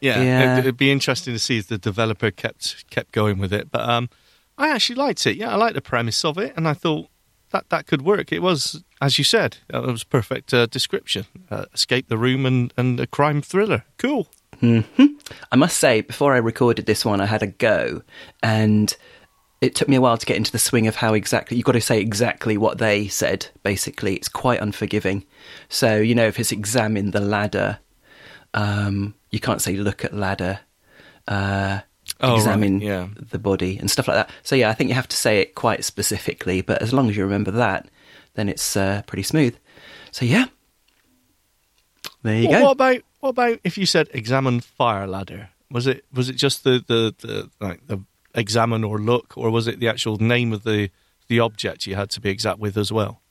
Yeah, Yeah. It'd, it'd be interesting to see if the developer kept kept going with it. But um, I actually liked it. Yeah, I liked the premise of it, and I thought that that could work. It was, as you said, uh, it was perfect uh, description. Uh, escape the room and and a crime thriller. Cool. I must say, before I recorded this one, I had a go, and it took me a while to get into the swing of how exactly you've got to say exactly what they said. Basically, it's quite unforgiving. So you know, if it's examine the ladder, um, you can't say look at ladder. Uh, Oh, right, examine yeah. the body and stuff like that. So yeah, I think you have to say it quite specifically. But as long as you remember that, then it's uh, pretty smooth. So yeah, there you Well, go. What about what about if you said examine fire ladder? Was it was it just the the, the like the examine or look, or was it the actual name of the the object you had to be exact with as well?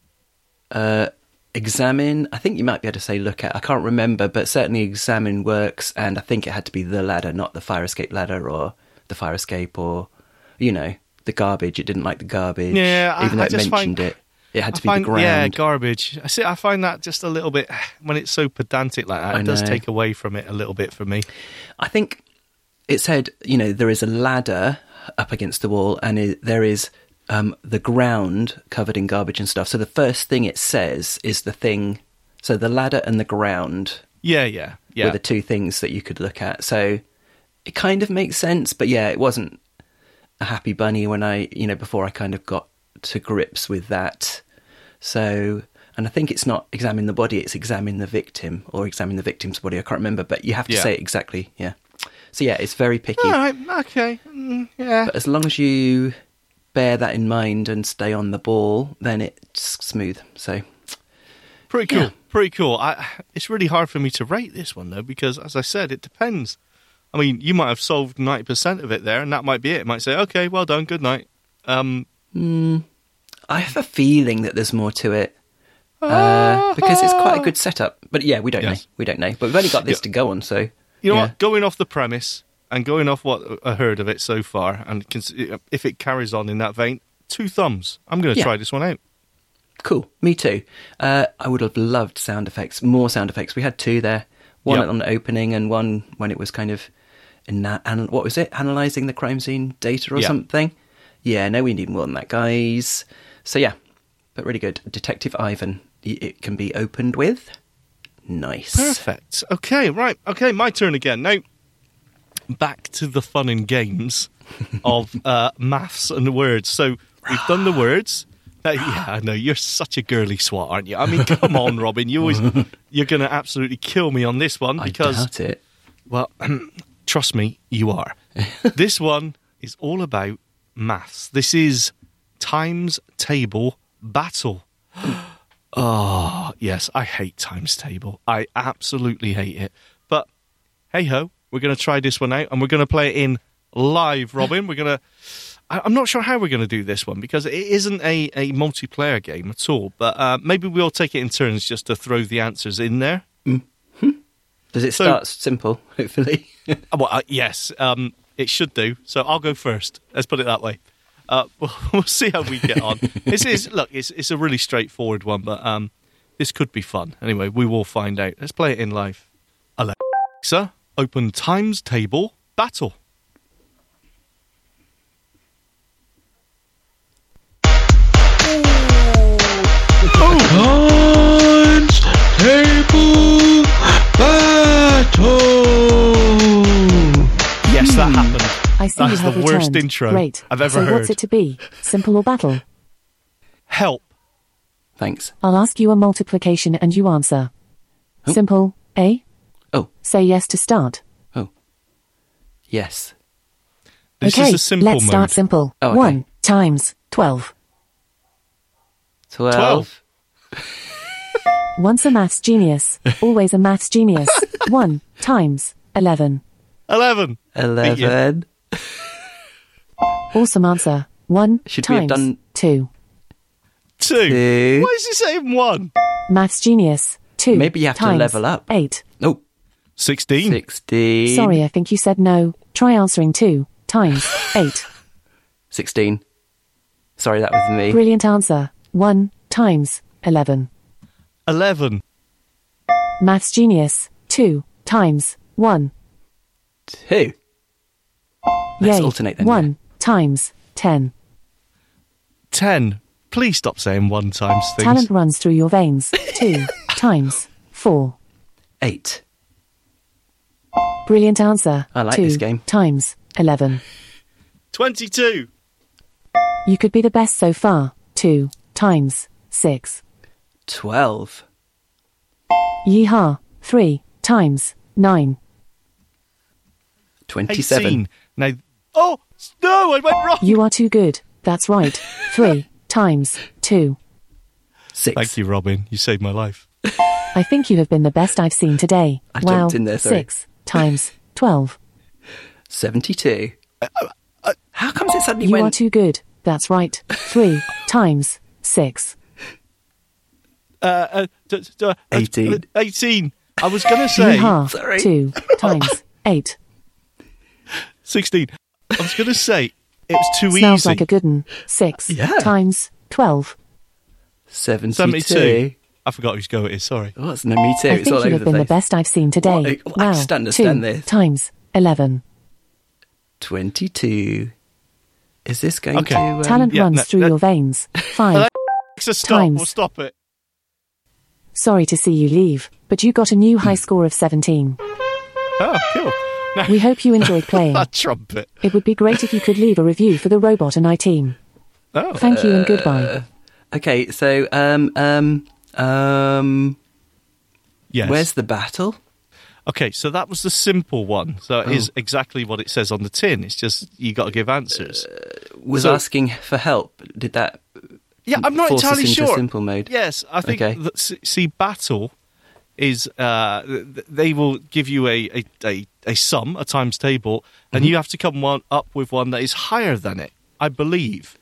uh, examine. I think you might be able to say look at. I can't remember, but certainly examine works, and I think it had to be the ladder, not the fire escape ladder or the fire escape or you know the garbage. It didn't like the garbage. Yeah, I- even though I it just mentioned find- it, it had to I be find, the ground. Yeah, garbage. I see. I find that just a little bit when it's so pedantic like that. I It does take away from it a little bit for me. I think it said, you know, there is a ladder up against the wall, and it, there is um, the ground covered in garbage and stuff. So the first thing it says is the thing. So the ladder and the ground Yeah, yeah, yeah. were the two things that you could look at. So it kind of makes sense, but yeah, it wasn't a happy bunny when I, you know, before I kind of got to grips with that. So, and I think it's not examine the body, it's examine the victim or examine the victim's body. I can't remember, but you have to Yeah. say it exactly. Yeah. So yeah, it's very picky. All right, okay, mm, yeah. But as long as you bear that in mind and stay on the ball, then it's smooth. So Pretty cool. Yeah. Pretty cool. I, it's really hard for me to rate this one though because, as I said, it depends. I mean, you might have solved ninety percent of it there, and that might be it. It might say, "Okay, well done, good night." Um, I have a feeling that there's more to it. Uh, because it's quite a good setup. But yeah, we don't Yes. know. We don't know. But we've only got this Yeah. to go on, so you know yeah. what? Going off the premise and going off what I heard of it so far, and if it carries on in that vein, two thumbs. I'm going to Yeah. try this one out. Cool. Me too. Uh, I would have loved sound effects, more sound effects. We had two there. One Yep. on the opening and one when it was kind of, in that, and what was it? Analyzing the crime scene data or Yeah. something. Yeah, no, we need more than that, guys. So yeah, but really good. Detective Ivan. It can be opened with. Nice. Perfect. Okay, right. Okay, my turn again. Now, back to the fun and games of uh, maths and words. So we've done the words. Uh, yeah, I know you're such a girly swat, aren't you? I mean, come on, Robin. You always you're going to absolutely kill me on this one I because, doubt it. well, trust me, you are. this one is all about maths. This is times table battle. Oh, yes, I hate times table. I absolutely hate it. But hey ho, we're going to try this one out and we're going to play it in live, Robin. we're going to. I'm not sure how we're going to do this one because it isn't a, a multiplayer game at all. But uh, maybe we'll take it in turns just to throw the answers in there. Does it So- start simple, hopefully? Uh, Well, uh, yes, um, it should do. So I'll go first. Let's put it that way. Uh, we'll, we'll see how we get on. this is look, it's it's a really straightforward one, but um, this could be fun. Anyway, we will find out. Let's play it in live. Alexa, open times table battle. Times Table Battle! Yes, that happened. I see That's you have the worst intro Great. I've ever so heard. what's it to be? Simple or battle? Help. Thanks. I'll ask you a multiplication and you answer. Oh. Simple, eh? Oh, Say yes to start. oh. Yes. This okay, is a simple let's mode. start simple. Oh, okay. One times twelve. Twelve. Twelve. Once a maths genius, always a maths genius. One times eleven. Eleven. Eleven. Awesome answer. One Should we have times done- two. Two. Two. Why is he saying one? Maths genius. Two. Maybe you have to times level up. Eight. Oh, Sixteen. 16. Sorry, I think you said no. Try answering two times eight. 16. Sorry, that was me. Brilliant answer. One times eleven. Eleven. Maths genius. Two times one. Two. Let's Yay. alternate then. One times ten. Ten. Please stop saying one times things. Talent runs through your veins. Two times four. Eight. Brilliant answer. I like Two this game. Times eleven. Twenty-two. You could be the best so far. Two times six. 12. Yeehaw. Three times nine. 27. Eighteen. Now. Oh no! I went wrong. You are too good. That's right. Three times two. 6. Thank you, Robin. You saved my life. I think you have been the best I've seen today. I wow. jumped in there, sorry. Six times twelve. 72. How comes it suddenly You went... are too good. That's right. Three times six. Uh, uh, d- d- uh, 18. uh, Eighteen. I was gonna say Yeehaw. sorry. Two times eight. sixteen. I was gonna say it's was too Smells easy. like a good one. Six Yeah. times twelve. 72. Seventy-two. I forgot whose go it is. Sorry. Oh, it's no, me too. I it's think all you over have the been the best I've seen today. What? I wow. just understand Two this. times eleven. 22. Is this going Okay. to... Um, Talent yeah, runs no, through that- your veins. Five. Alexa, stop. Times. We'll stop it. Sorry to see you leave, but you got a new high score of 17. Oh, cool. Now, We hope you enjoyed playing. that trumpet. It would be great if you could leave a review for the Robot and I team. Oh, Thank you and goodbye. Okay, so, um, um, um... yes. Where's the battle? Okay, so that was the simple one. So it is Oh. exactly what it says on the tin. It's just you got to give answers. was So- asking for help. Did that? Yeah, I'm not entirely sure. simple mode? Yes, I think. Okay. That, see, battle is uh, th- th- they will give you a a, a, a sum, a times table, and Mm-hmm. you have to come one up with one that is higher than it. I believe.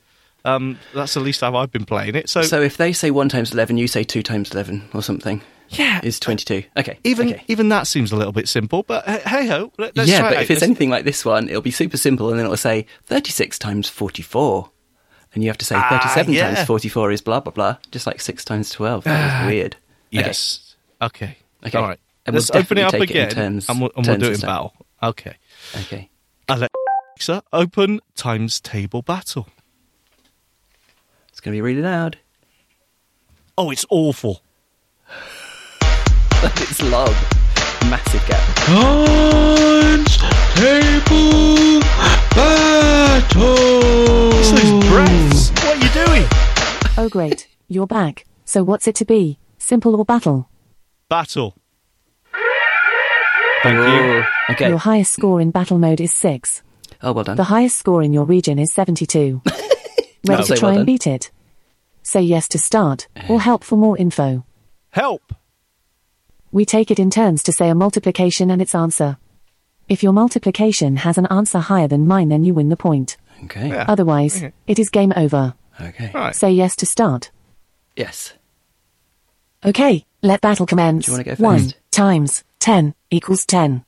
Um, that's the least how I've been playing it. So, So if they say one times eleven, you say two times eleven or something. yeah, Is twenty-two? Okay. even okay. even that seems a little bit simple. But hey, hey ho, let, yeah, but it if it's anything like this one, it'll be super simple, and then it'll say thirty-six times forty-four, and you have to say Ah, thirty-seven yeah. times forty-four is blah blah blah, just like six times twelve. That was weird. yes, okay, Okay. all right. And we'll Let's open it up take it again, terms- and we'll, and we'll do it in battle. Okay. Okay. Alexa, open times table battle. It's going to be really loud. Oh, it's awful. it's long. Massive gap. Times table battle. It's those breaths. What are you doing? Oh great, you're back. So what's it to be? Simple or battle? Battle. Thank you. Oh, Okay. Your highest score in battle mode is 6. Oh, well done. The highest score in your region is 72. Ready I'll to try well and beat it? Say yes to start, or eh. help for more info. Help. We take it in turns to say a multiplication and its answer. If your multiplication has an answer higher than mine, then you win the point. Okay. Yeah. Otherwise, Okay. it is game over. Okay. Right. Say yes to start. Yes. Okay, let battle commence. Do you wanna go first? 1 times 10 equals 10.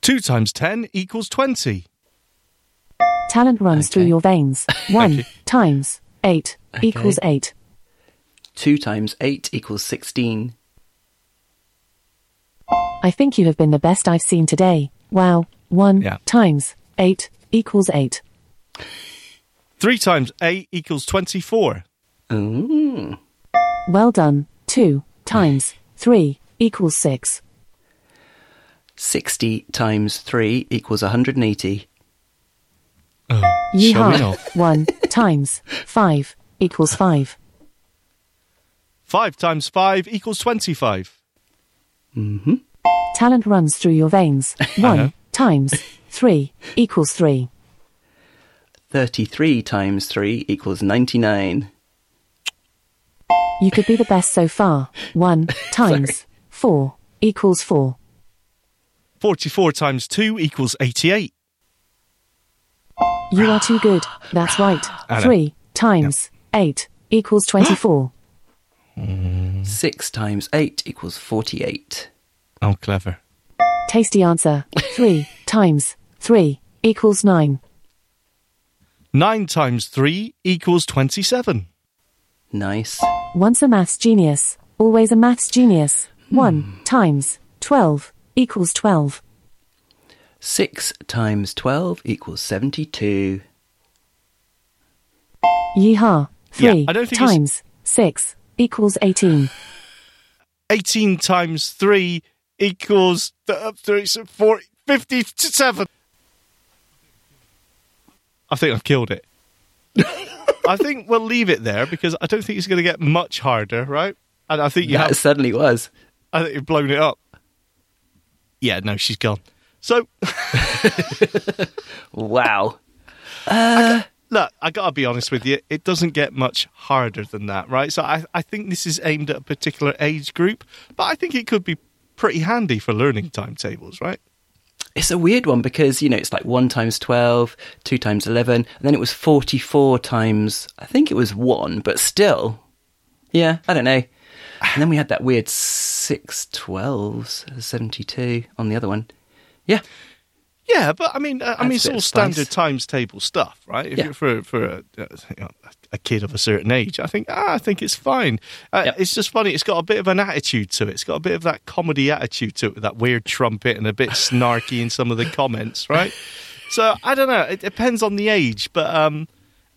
Two times ten equals twenty. Talent runs through your veins. 1 times 8 Okay. equals 8. Two times eight equals sixteen. I think you have been the best I've seen today. Wow. 1 Yeah. times 8 equals 8. Three times eight equals twenty-four. Mm. Well done. 2 times 3 equals 6. Sixty times three equals one hundred and eighty. Oh, show me Yeehaw. off. 1 times 5 equals 5. Five times five equals twenty-five. Mhm. Talent runs through your veins. know. 1 times 3 equals 3. Thirty-three times three equals ninety-nine. You could be the best so far. 1 times 4 equals 4. Forty-four times two equals eighty-eight. You are too good. That's right. 3 times 8 equals 24. Six times eight equals forty-eight. Oh, clever. Tasty answer. 3 times 3 equals 9. Nine times three equals twenty-seven. Nice. Once a maths genius, always a maths genius. Hmm. 1 times 12 equals 12. Six times twelve equals seventy-two. Yeehaw. Yeah, 3 I don't think it's- times 6 equals 18. Eighteen times three equals uh, three, so four, fifty-seven. I think I've killed it. I think we'll leave it there because I don't think it's going to get much harder, right? And I think you that have, suddenly was. I think you've blown it up. Yeah, no, she's gone. So Wow. Uh, look, I gotta be honest with you, it doesn't get much harder than that, right? So I, I think this is aimed at a particular age group, but I think it could be pretty handy for learning timetables, right? It's a weird one because, you know, it's like 1 times 12, 2 times 11, and then it was 44 times, I think it was 1, but still. Yeah, I don't know. And then we had that weird 6 12s, 72 on the other one. Yeah. Yeah, but I mean, uh, I mean, it's all spice. standard times table stuff, right? If Yeah. you're for for a, uh, a kid of a certain age, I think ah, I think it's fine. Uh, Yep. It's just funny. It's got a bit of an attitude to it. It's got a bit of that comedy attitude to it, with that weird trumpet and a bit snarky in some of the comments, right? So I don't know. It depends on the age, but um,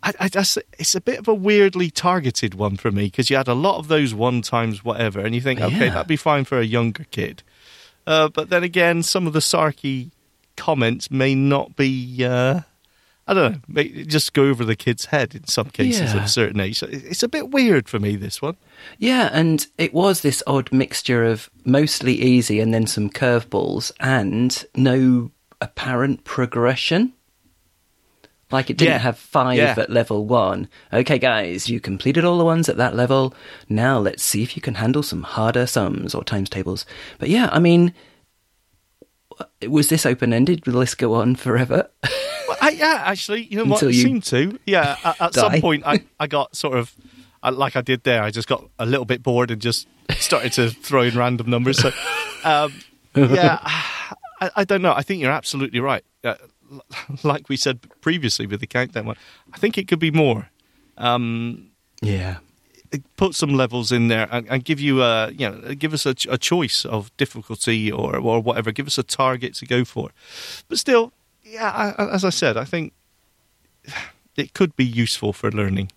I, I just it's a bit of a weirdly targeted one for me because you had a lot of those one times whatever, and you think, okay, Yeah. that'd be fine for a younger kid. Uh, but then again, some of the sarky comments may not be. Uh, I don't know. May just go over the kid's head in some cases Yeah. a certain age. It's a bit weird for me. This one. Yeah, and it was this odd mixture of mostly easy and then some curveballs and no apparent progression. Like it didn't Yeah. have five Yeah. at level one. Okay, guys, you completed all the ones at that level. Now let's see if you can handle some harder sums or times tables. But yeah, I mean, was this open ended? Will this go on forever? Well, I, yeah, actually, you know what? It seemed to. Yeah, at, at some point, I, I got sort of, like I did there, I just got a little bit bored and just started to throw in random numbers. So, um, yeah, I, I don't know. I think you're absolutely right. Uh, like we said previously with the countdown one, I think it could be more. Um, yeah. Put some levels in there and, and give you a, you know, give us a, a choice of difficulty or or whatever. Give us a target to go for. But still, yeah, I- as I said, I think it could be useful for learning.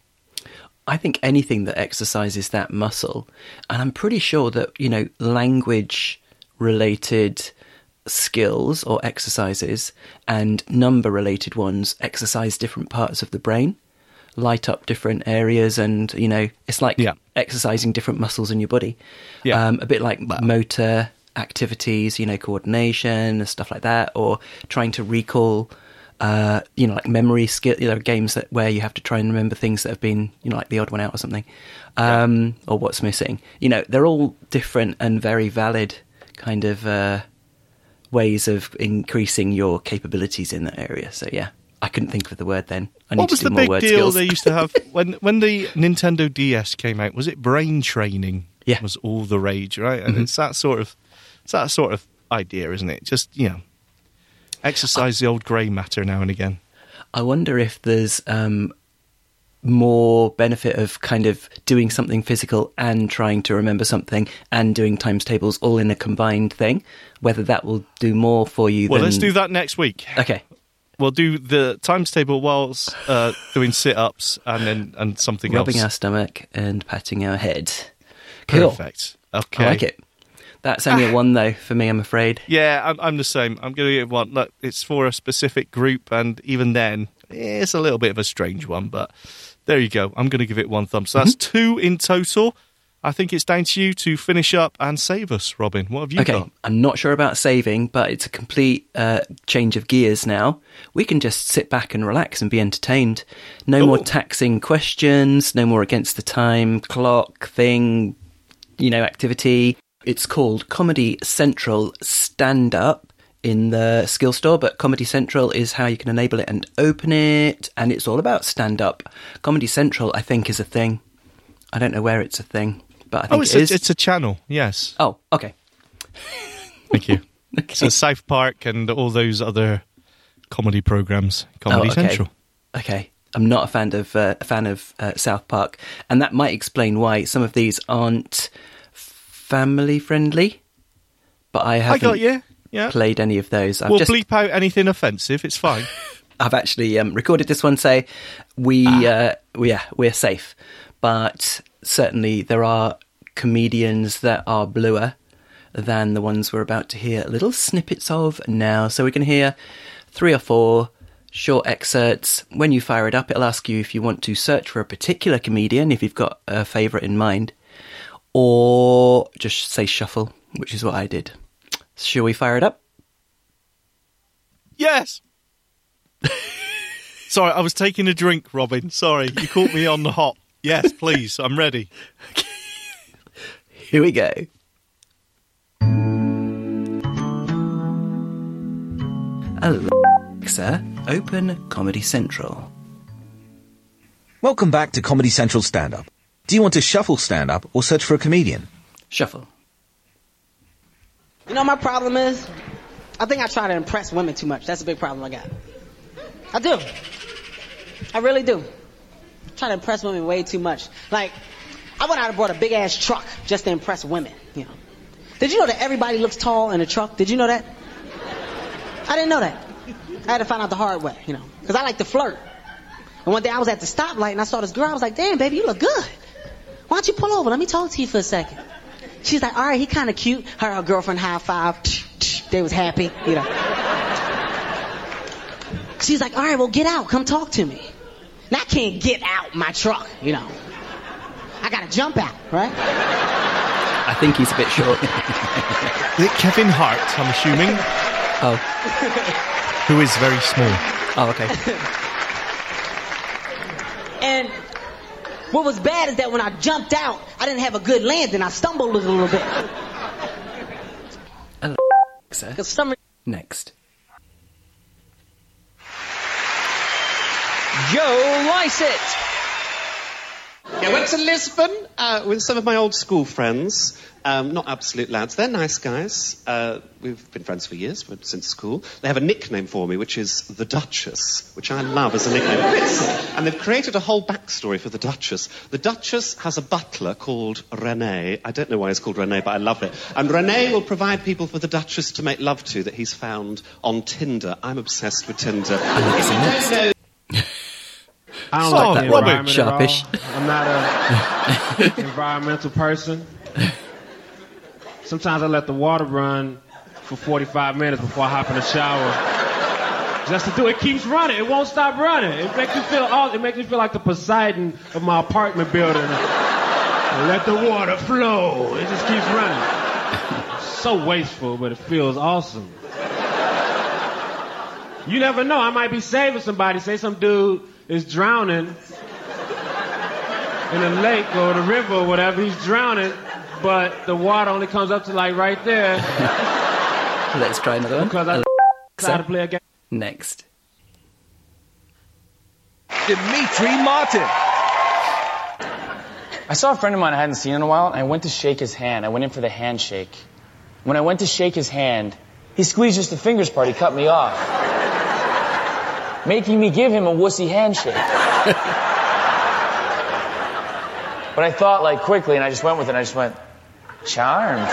I think anything that exercises that muscle, and I'm pretty sure that, you know, language related skills or exercises and number related ones exercise different parts of the brain, light up different areas, and, you know, it's like Yeah. exercising different muscles in your body. Yeah. Um, a bit like motor activities, you know, coordination and stuff like that, or trying to recall. Uh, you know, like memory skill, you know, games that where you have to try and remember things that have been, you know, like the odd one out or something, um, or what's missing. You know, they're all different and very valid kind of uh, ways of increasing your capabilities in that area. So yeah, I couldn't think of the word then. I need What was the more big deal skills. they used to have when when the Nintendo DS came out? Was it brain training? Yeah. Mm-hmm. was all the rage, right? And it's that sort of it's that sort of idea, isn't it? Just you know, exercise the old grey matter now and again. I wonder if there's um, more benefit of kind of doing something physical and trying to remember something and doing times tables all in a combined thing. Whether that will do more for you. Well, than... let's do that next week. Okay. We'll do the times table whilst uh, doing sit ups and then and something Rubbing our stomach and patting our head. Cool. Perfect. Okay. I like it. That's only a one though for me. I'm afraid. Yeah, I'm, I'm the same. I'm going to give one. Look, it's for a specific group, and even then, it's a little bit of a strange one. But there you go. I'm going to give it one thumb. So that's Mm-hmm. two in total. I think it's down to you to finish up and save us, Robin. What have you Okay, got? I'm not sure about saving, but it's a complete uh, change of gears now. We can just sit back and relax and be entertained. No more taxing questions, no more against the time clock thing, you know, activity. It's called Comedy Central Stand Up in the skill store, but Comedy Central is how you can enable it and open it, and it's all about stand up. Comedy Central, I think, is a thing. I don't know where it's a thing, but I think Oh, it's it a, it's a channel. Yes. Oh, okay. Thank you. So South Park and all those other comedy programs, Comedy Oh, okay. Central. Okay. I'm not a fan of uh, a fan of uh, South Park, and that might explain why some of these aren't family friendly. But I I haven't got you. Yeah. played any of those. I've We'll just bleep out anything offensive. It's fine. I've actually um, recorded this one. Say we, Ah. uh, we yeah, we're safe, but certainly there are comedians that are bluer than the ones we're about to hear little snippets of now. So we can hear three or four short excerpts. When you fire it up, it'll ask you if you want to search for a particular comedian, if you've got a favourite in mind, or just say shuffle, which is what I did. Shall we fire it up? Yes. Sorry, I was taking a drink, Robin. Sorry, you caught me on the hop. Yes, please, I'm ready. Here we go. Alexa, open Comedy Central. Welcome back to Comedy Central Stand Up. Do you want to shuffle stand up or search for a comedian? Shuffle. You know, my problem is, I think I try to impress women too much. That's a big problem I got. I do. I really do. I try to impress women way too much. Like, I went out and bought a big ass truck just to impress women. You know. Did you know that everybody looks tall in a truck? Did you know that? I didn't know that. I had to find out the hard way, you know, because I like to flirt. And one day I was at the stoplight and I saw this girl. I was like, "Damn, baby, you look good. Why don't you pull over? Let me talk to you for a second. She's like, all right, he kind of cute. Her her girlfriend high five. They was happy, you know. She's like, all right, well, get out. Come talk to me. Now I can't get out my truck, you know. I gotta jump out, right? I think he's a bit short. Is it Kevin Hart, I'm assuming, oh, who is very small. oh, okay. And what was bad is that when I jumped out, I didn't have a good landing. I stumbled a little bit. Alexa. Cause some Next. Joe Lycett. I went to Lisbon uh, with some of my old school friends. Um, not absolute lads, they're nice guys. Uh, we've been friends for years, but since school. They have a nickname for me, which is the Duchess, which I love as a nickname. and they've created a whole backstory for the Duchess. The Duchess has a butler called Rene. I don't know why he's called Rene, but I love it. And Rene will provide people for the Duchess to make love to that he's found on Tinder. I'm obsessed with Tinder. If you don't know I don't So, like the Robert environment at all. Sharpish. I'm not an environmental person. Sometimes I let the water run for 45 minutes before I hop in the shower. Just to do it keeps running. It won't stop running. It makes me feel all, it makes me feel like the Poseidon of my apartment building. let the water flow. It just keeps running. So wasteful, but it feels awesome. You never know. I might be saving somebody. Say some dude is drowning in a lake or the river or whatever. He's drowning, but the water only comes up to like right there Let's try another one. because I try to play a game. Next. Demetri Martin. I saw a friend of mine I hadn't seen in a while, and I went to shake his hand. I went in for the handshake. When I went to shake his hand, he squeezed just the fingers part. He cut me off, making me give him a wussy handshake. but I thought like quickly, and I just went with it. And I just went, charmed.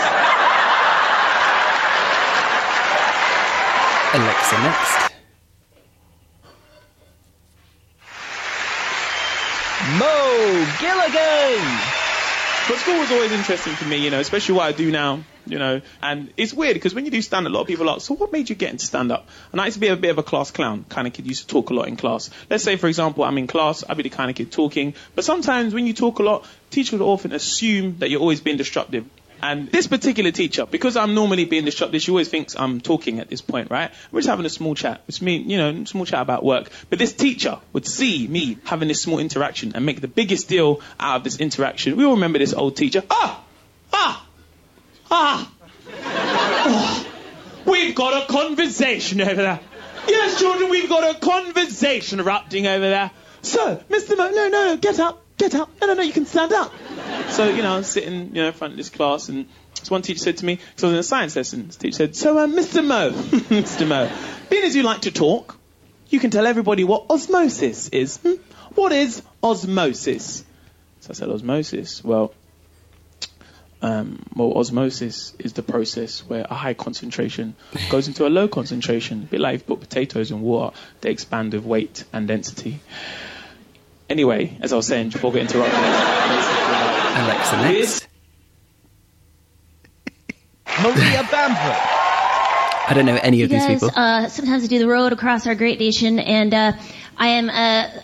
Alexa next. Mo Gilligan. But school was always interesting for me, you know, especially what I do now, you know. And it's weird because when you do stand up, a lot of people are like, so what made you get into stand up? And I used to be a bit of a class clown kind of kid, used to talk a lot in class. Let's say, for example, I'm in class, I'd be the kind of kid talking. But sometimes when you talk a lot, teachers would often assume that you're always being disruptive. And this particular teacher, because I'm normally being disruptive, she always thinks I'm talking at this point, right? We're just having a small chat. It's me, you know, small chat about work. But this teacher would see me having this small interaction and make the biggest deal out of this interaction. We all remember this old teacher. Ah! Ah! Ah! Oh, we've got a conversation over there. Yes, children, we've got a conversation erupting over there. So, Mr. Mo, no, no, no, get up, get up. No, no, no, you can stand up. So, you know, I'm sitting, you know, in front of this class, and this one teacher said to me, because I was in a science lesson, this teacher said, so, uh, Mr. Mo, Mr. Mo, being as you like to talk, you can tell everybody what osmosis is. Hmm? What is osmosis? So I said, osmosis. Well, um, well, osmosis is the process where a high concentration goes into a low concentration. A bit like if you put potatoes in water, they expand with weight and density. Anyway, as I was saying before I get interrupted. Alexa next. Maria Bamford. I don't know any of these Because people. uh, sometimes I do the road across our great nation, and uh, I am uh,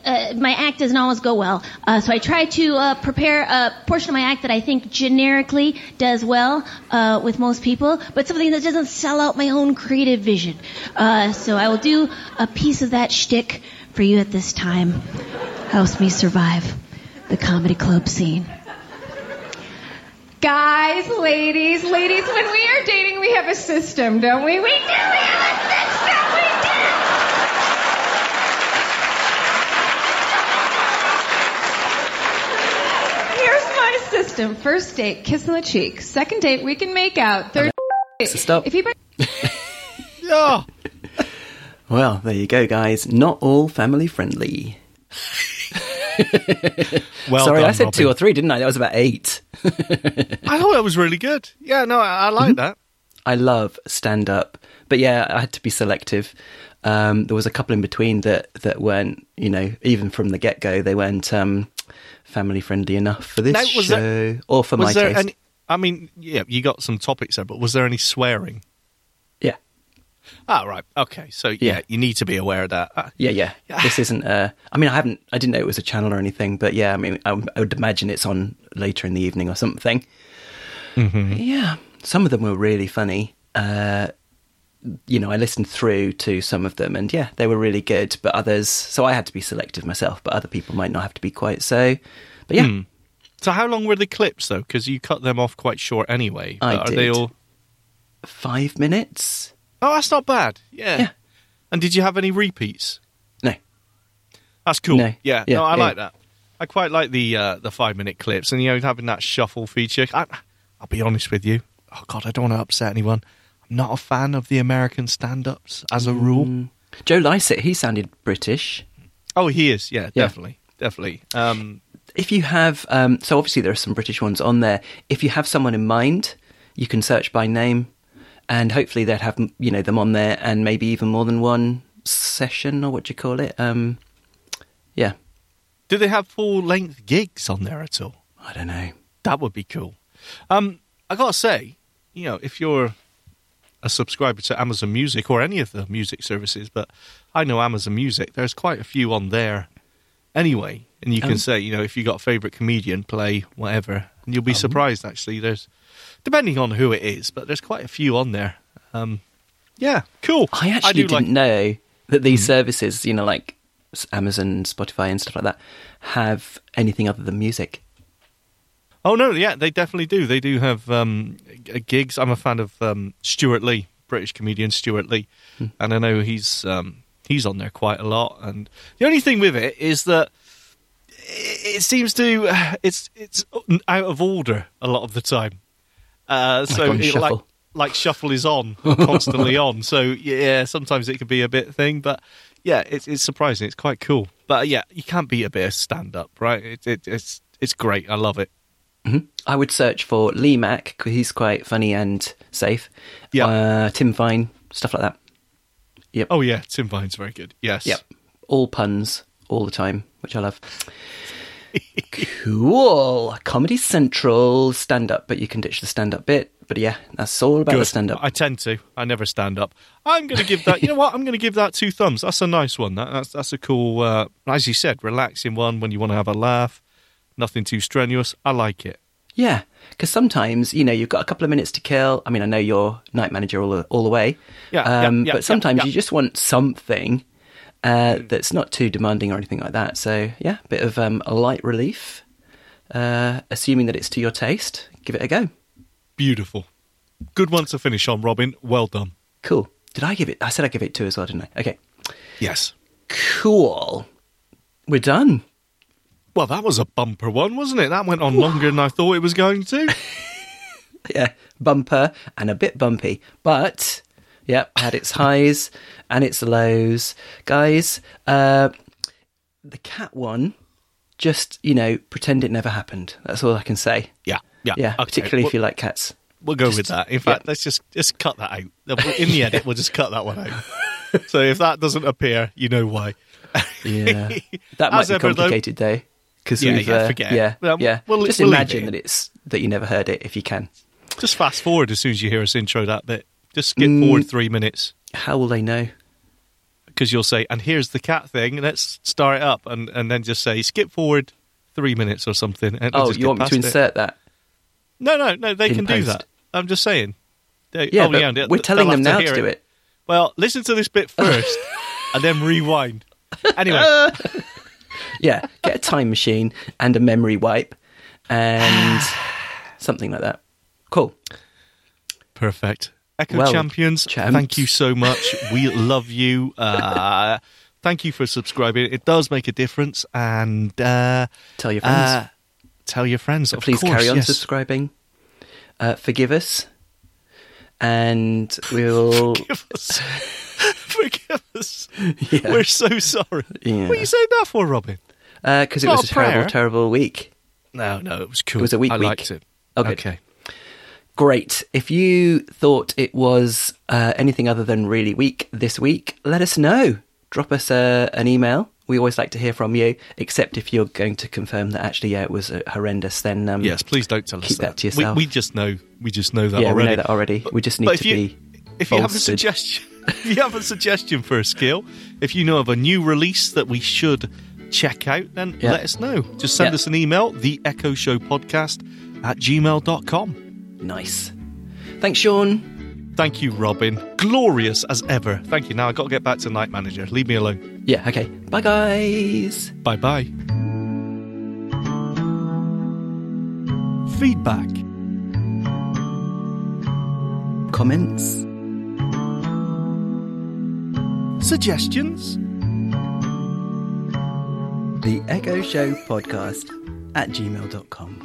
uh, my act doesn't always go well. Uh, so I try to uh, prepare a portion of my act that I think generically does well uh, with most people, but something that doesn't sell out my own creative vision. Uh, so I will do a piece of that shtick for you at this time. Helps me survive the comedy club scene. Guys, ladies, ladies, when we are dating, we have a system, don't we? We do. We have a system. We do. Here's my system. First date, kiss on the cheek. Second date, we can make out. Third date, stop. if you bring Yeah. Well, there you go, guys. Not all family friendly. Well Sorry, done, I said Robin. two or three, didn't I? That was about eight. I thought that was really good. Yeah, no, I, I like that. I love stand up, but yeah, I had to be selective. Um, there was a couple in between that that weren't, you know, even from the get go, they weren't um, family friendly enough for this Now, was show there- or for was my there taste. any? I mean, yeah, you got some topics there, but was there any swearing? Yeah. Ah, right. Okay. So yeah, you need to be aware of that. Uh, Yeah, yeah. This isn't. Uh, I mean, I haven't. I didn't know it was a channel or anything, but yeah. I mean, I, I would imagine it's on later in the evening or something. Mm-hmm. Yeah, some of them were really funny. Uh, you know, I listened through to some of them, and yeah, they were really good. But others, so I had to be selective myself. But other people might not have to be quite so. But yeah, Hmm. So how long were the clips though? Because you cut them off quite short anyway. I Are they did. all? five minutes. Oh, that's not bad. Yeah. Yeah. And did you have any repeats? No. That's cool. No. Yeah. Yeah, No, I yeah. like that. I quite like the uh, the five minute clips, and you know having that shuffle feature. I, I'll be honest with you. Oh God, I don't want to upset anyone. I'm not a fan of the American stand ups as a rule. Mm. Joe Lycett, he sounded British. Oh, he is. Yeah, Yeah. definitely, definitely. Um, If you have, um, so obviously there are some British ones on there. If you have someone in mind, you can search by name, and hopefully they'd have you know them on there, and maybe even more than one session or what do you call it? Um, yeah, do they have full length gigs on there at all? I don't know. That would be cool. Um, I gotta say, you know, if you're a subscriber to Amazon Music or any of the music services, but I know Amazon Music, there's quite a few on there anyway. And you can Oh. say, you know, if you got a favourite comedian, play whatever, and you'll be Oh. surprised actually. There's depending on who it is, but there's quite a few on there. Um, yeah, cool. I actually do didn't like Hmm. know that these services, you know, like Amazon, Spotify, and stuff like that, have anything other than music. Oh no, yeah, they definitely do. They do have um, gigs. I'm a fan of um, Stewart Lee, British comedian Stewart Lee, and I know he's um, he's on there quite a lot. And the only thing with it is that it, seems to it's it's out of order a lot of the time. Uh, Like so on it- like like shuffle is on constantly on. So yeah, sometimes it can be a bit thing, but yeah, it's it's surprising. It's quite cool. But yeah, you can't beat a bit of stand up, right? It, it, it's it's great. I love it. hmm I would search for Lee Mack because he's quite funny and safe. Yeah. uh, Tim Vine, stuff like that. Yep. Oh yeah, Tim Vine's very good. Yes. Yep. All puns all the time, which I love. cool. Comedy Central stand up, but you can ditch the stand up bit. But yeah, that's all about Good. the stand up. I tend to. I never stand up. I'm going to give that. you know what? I'm going to give that two thumbs. That's a nice one. That, that's that's a cool. Uh, as you said, relaxing one when you want to have a laugh. Nothing too strenuous. I like it. Yeah, because sometimes you know you've got a couple of minutes to kill. I mean, I know you're Knight Manager all the, all the way. Yeah, yeah, um, yeah, but sometimes yeah, you just want something uh, that's not too demanding or anything like that. So yeah, bit of um, a light relief. Uh, assuming that it's to your taste, give it a go. Beautiful. Good one to finish on, Robin. Well done. Cool. Did I give it? I said I give it two as well, didn't I? Okay. Yes. Cool. We're done. Well, that was a bumper one, wasn't it? That went on longer than I thought it was going to. yeah, bumper and a bit bumpy, but yeah, had its highs and its lows. Guys, uh, the cat one, just you know, pretend it never happened. That's all I can say. Yeah, yeah, yeah. okay. Particularly Well- if you like cats. We'll go Just- with that. In fact, let's just just cut that out. In the edit, we'll just cut that one out. So if that doesn't appear, you know why. Yeah, that might As be ever, complicated though. Because Yeah, yeah, uh, forget it. yeah, Well, yeah. we'll- just we'll imagine it. that it's that you never heard it if you can. Just fast forward as soon as you hear us intro that bit. Just skip Mm. forward three minutes How will they know? because you'll say, "And here's the cat thing." Let's start it up, and and then just say, "Skip forward three minutes or something." And Oh, you want me to past it. insert that? No, no, no. They in can do that. I'm just saying. They- Yeah, oh, they- we're telling them now hear to do it. Well, listen to this bit first, and then rewind. Anyway, Yeah, get a time machine and a memory wipe and something like that. Cool. Perfect. Echo Well, Champions, champs. thank you so much. We love you. Uh, thank you for subscribing. It does make a difference. And uh, Tell your friends. uh, tell your friends. Of Please course, carry on yes. subscribing. Uh, forgive us. And we'll. Forgive us. Forgive us. Yeah. We're so sorry. Yeah. What are you saying that for, Robin? Because it Not was a a terrible, terrible week. No, no, it was cool. It was a week I week. liked it. Oh. Okay. Great. If you thought it was uh, anything other than really weak this week, let us know. Drop us uh, an email. We always like to hear from you, except if you're going to confirm that actually, yeah, it was uh, horrendous. Then um, Yes, please don't tell us keep that, to We- yourself. We, just know. We just know that yeah, already. we know that already. we just need to you, be. If you have a suggestion, if you have a suggestion for a skill, if you know of a new release that we should check out, then Yeah. let us know. Just send Yeah. us an email, the Echo Show Podcast at gmail.com. Nice. Thanks, Sean. Thank you, Robin. Glorious as ever. Thank you. Now i got to get back to Knight Manager. Leave me alone. Yeah, okay. Bye, guys. Bye bye. Feedback. Comments? Suggestions? The Echo Show Podcast at gmail.com.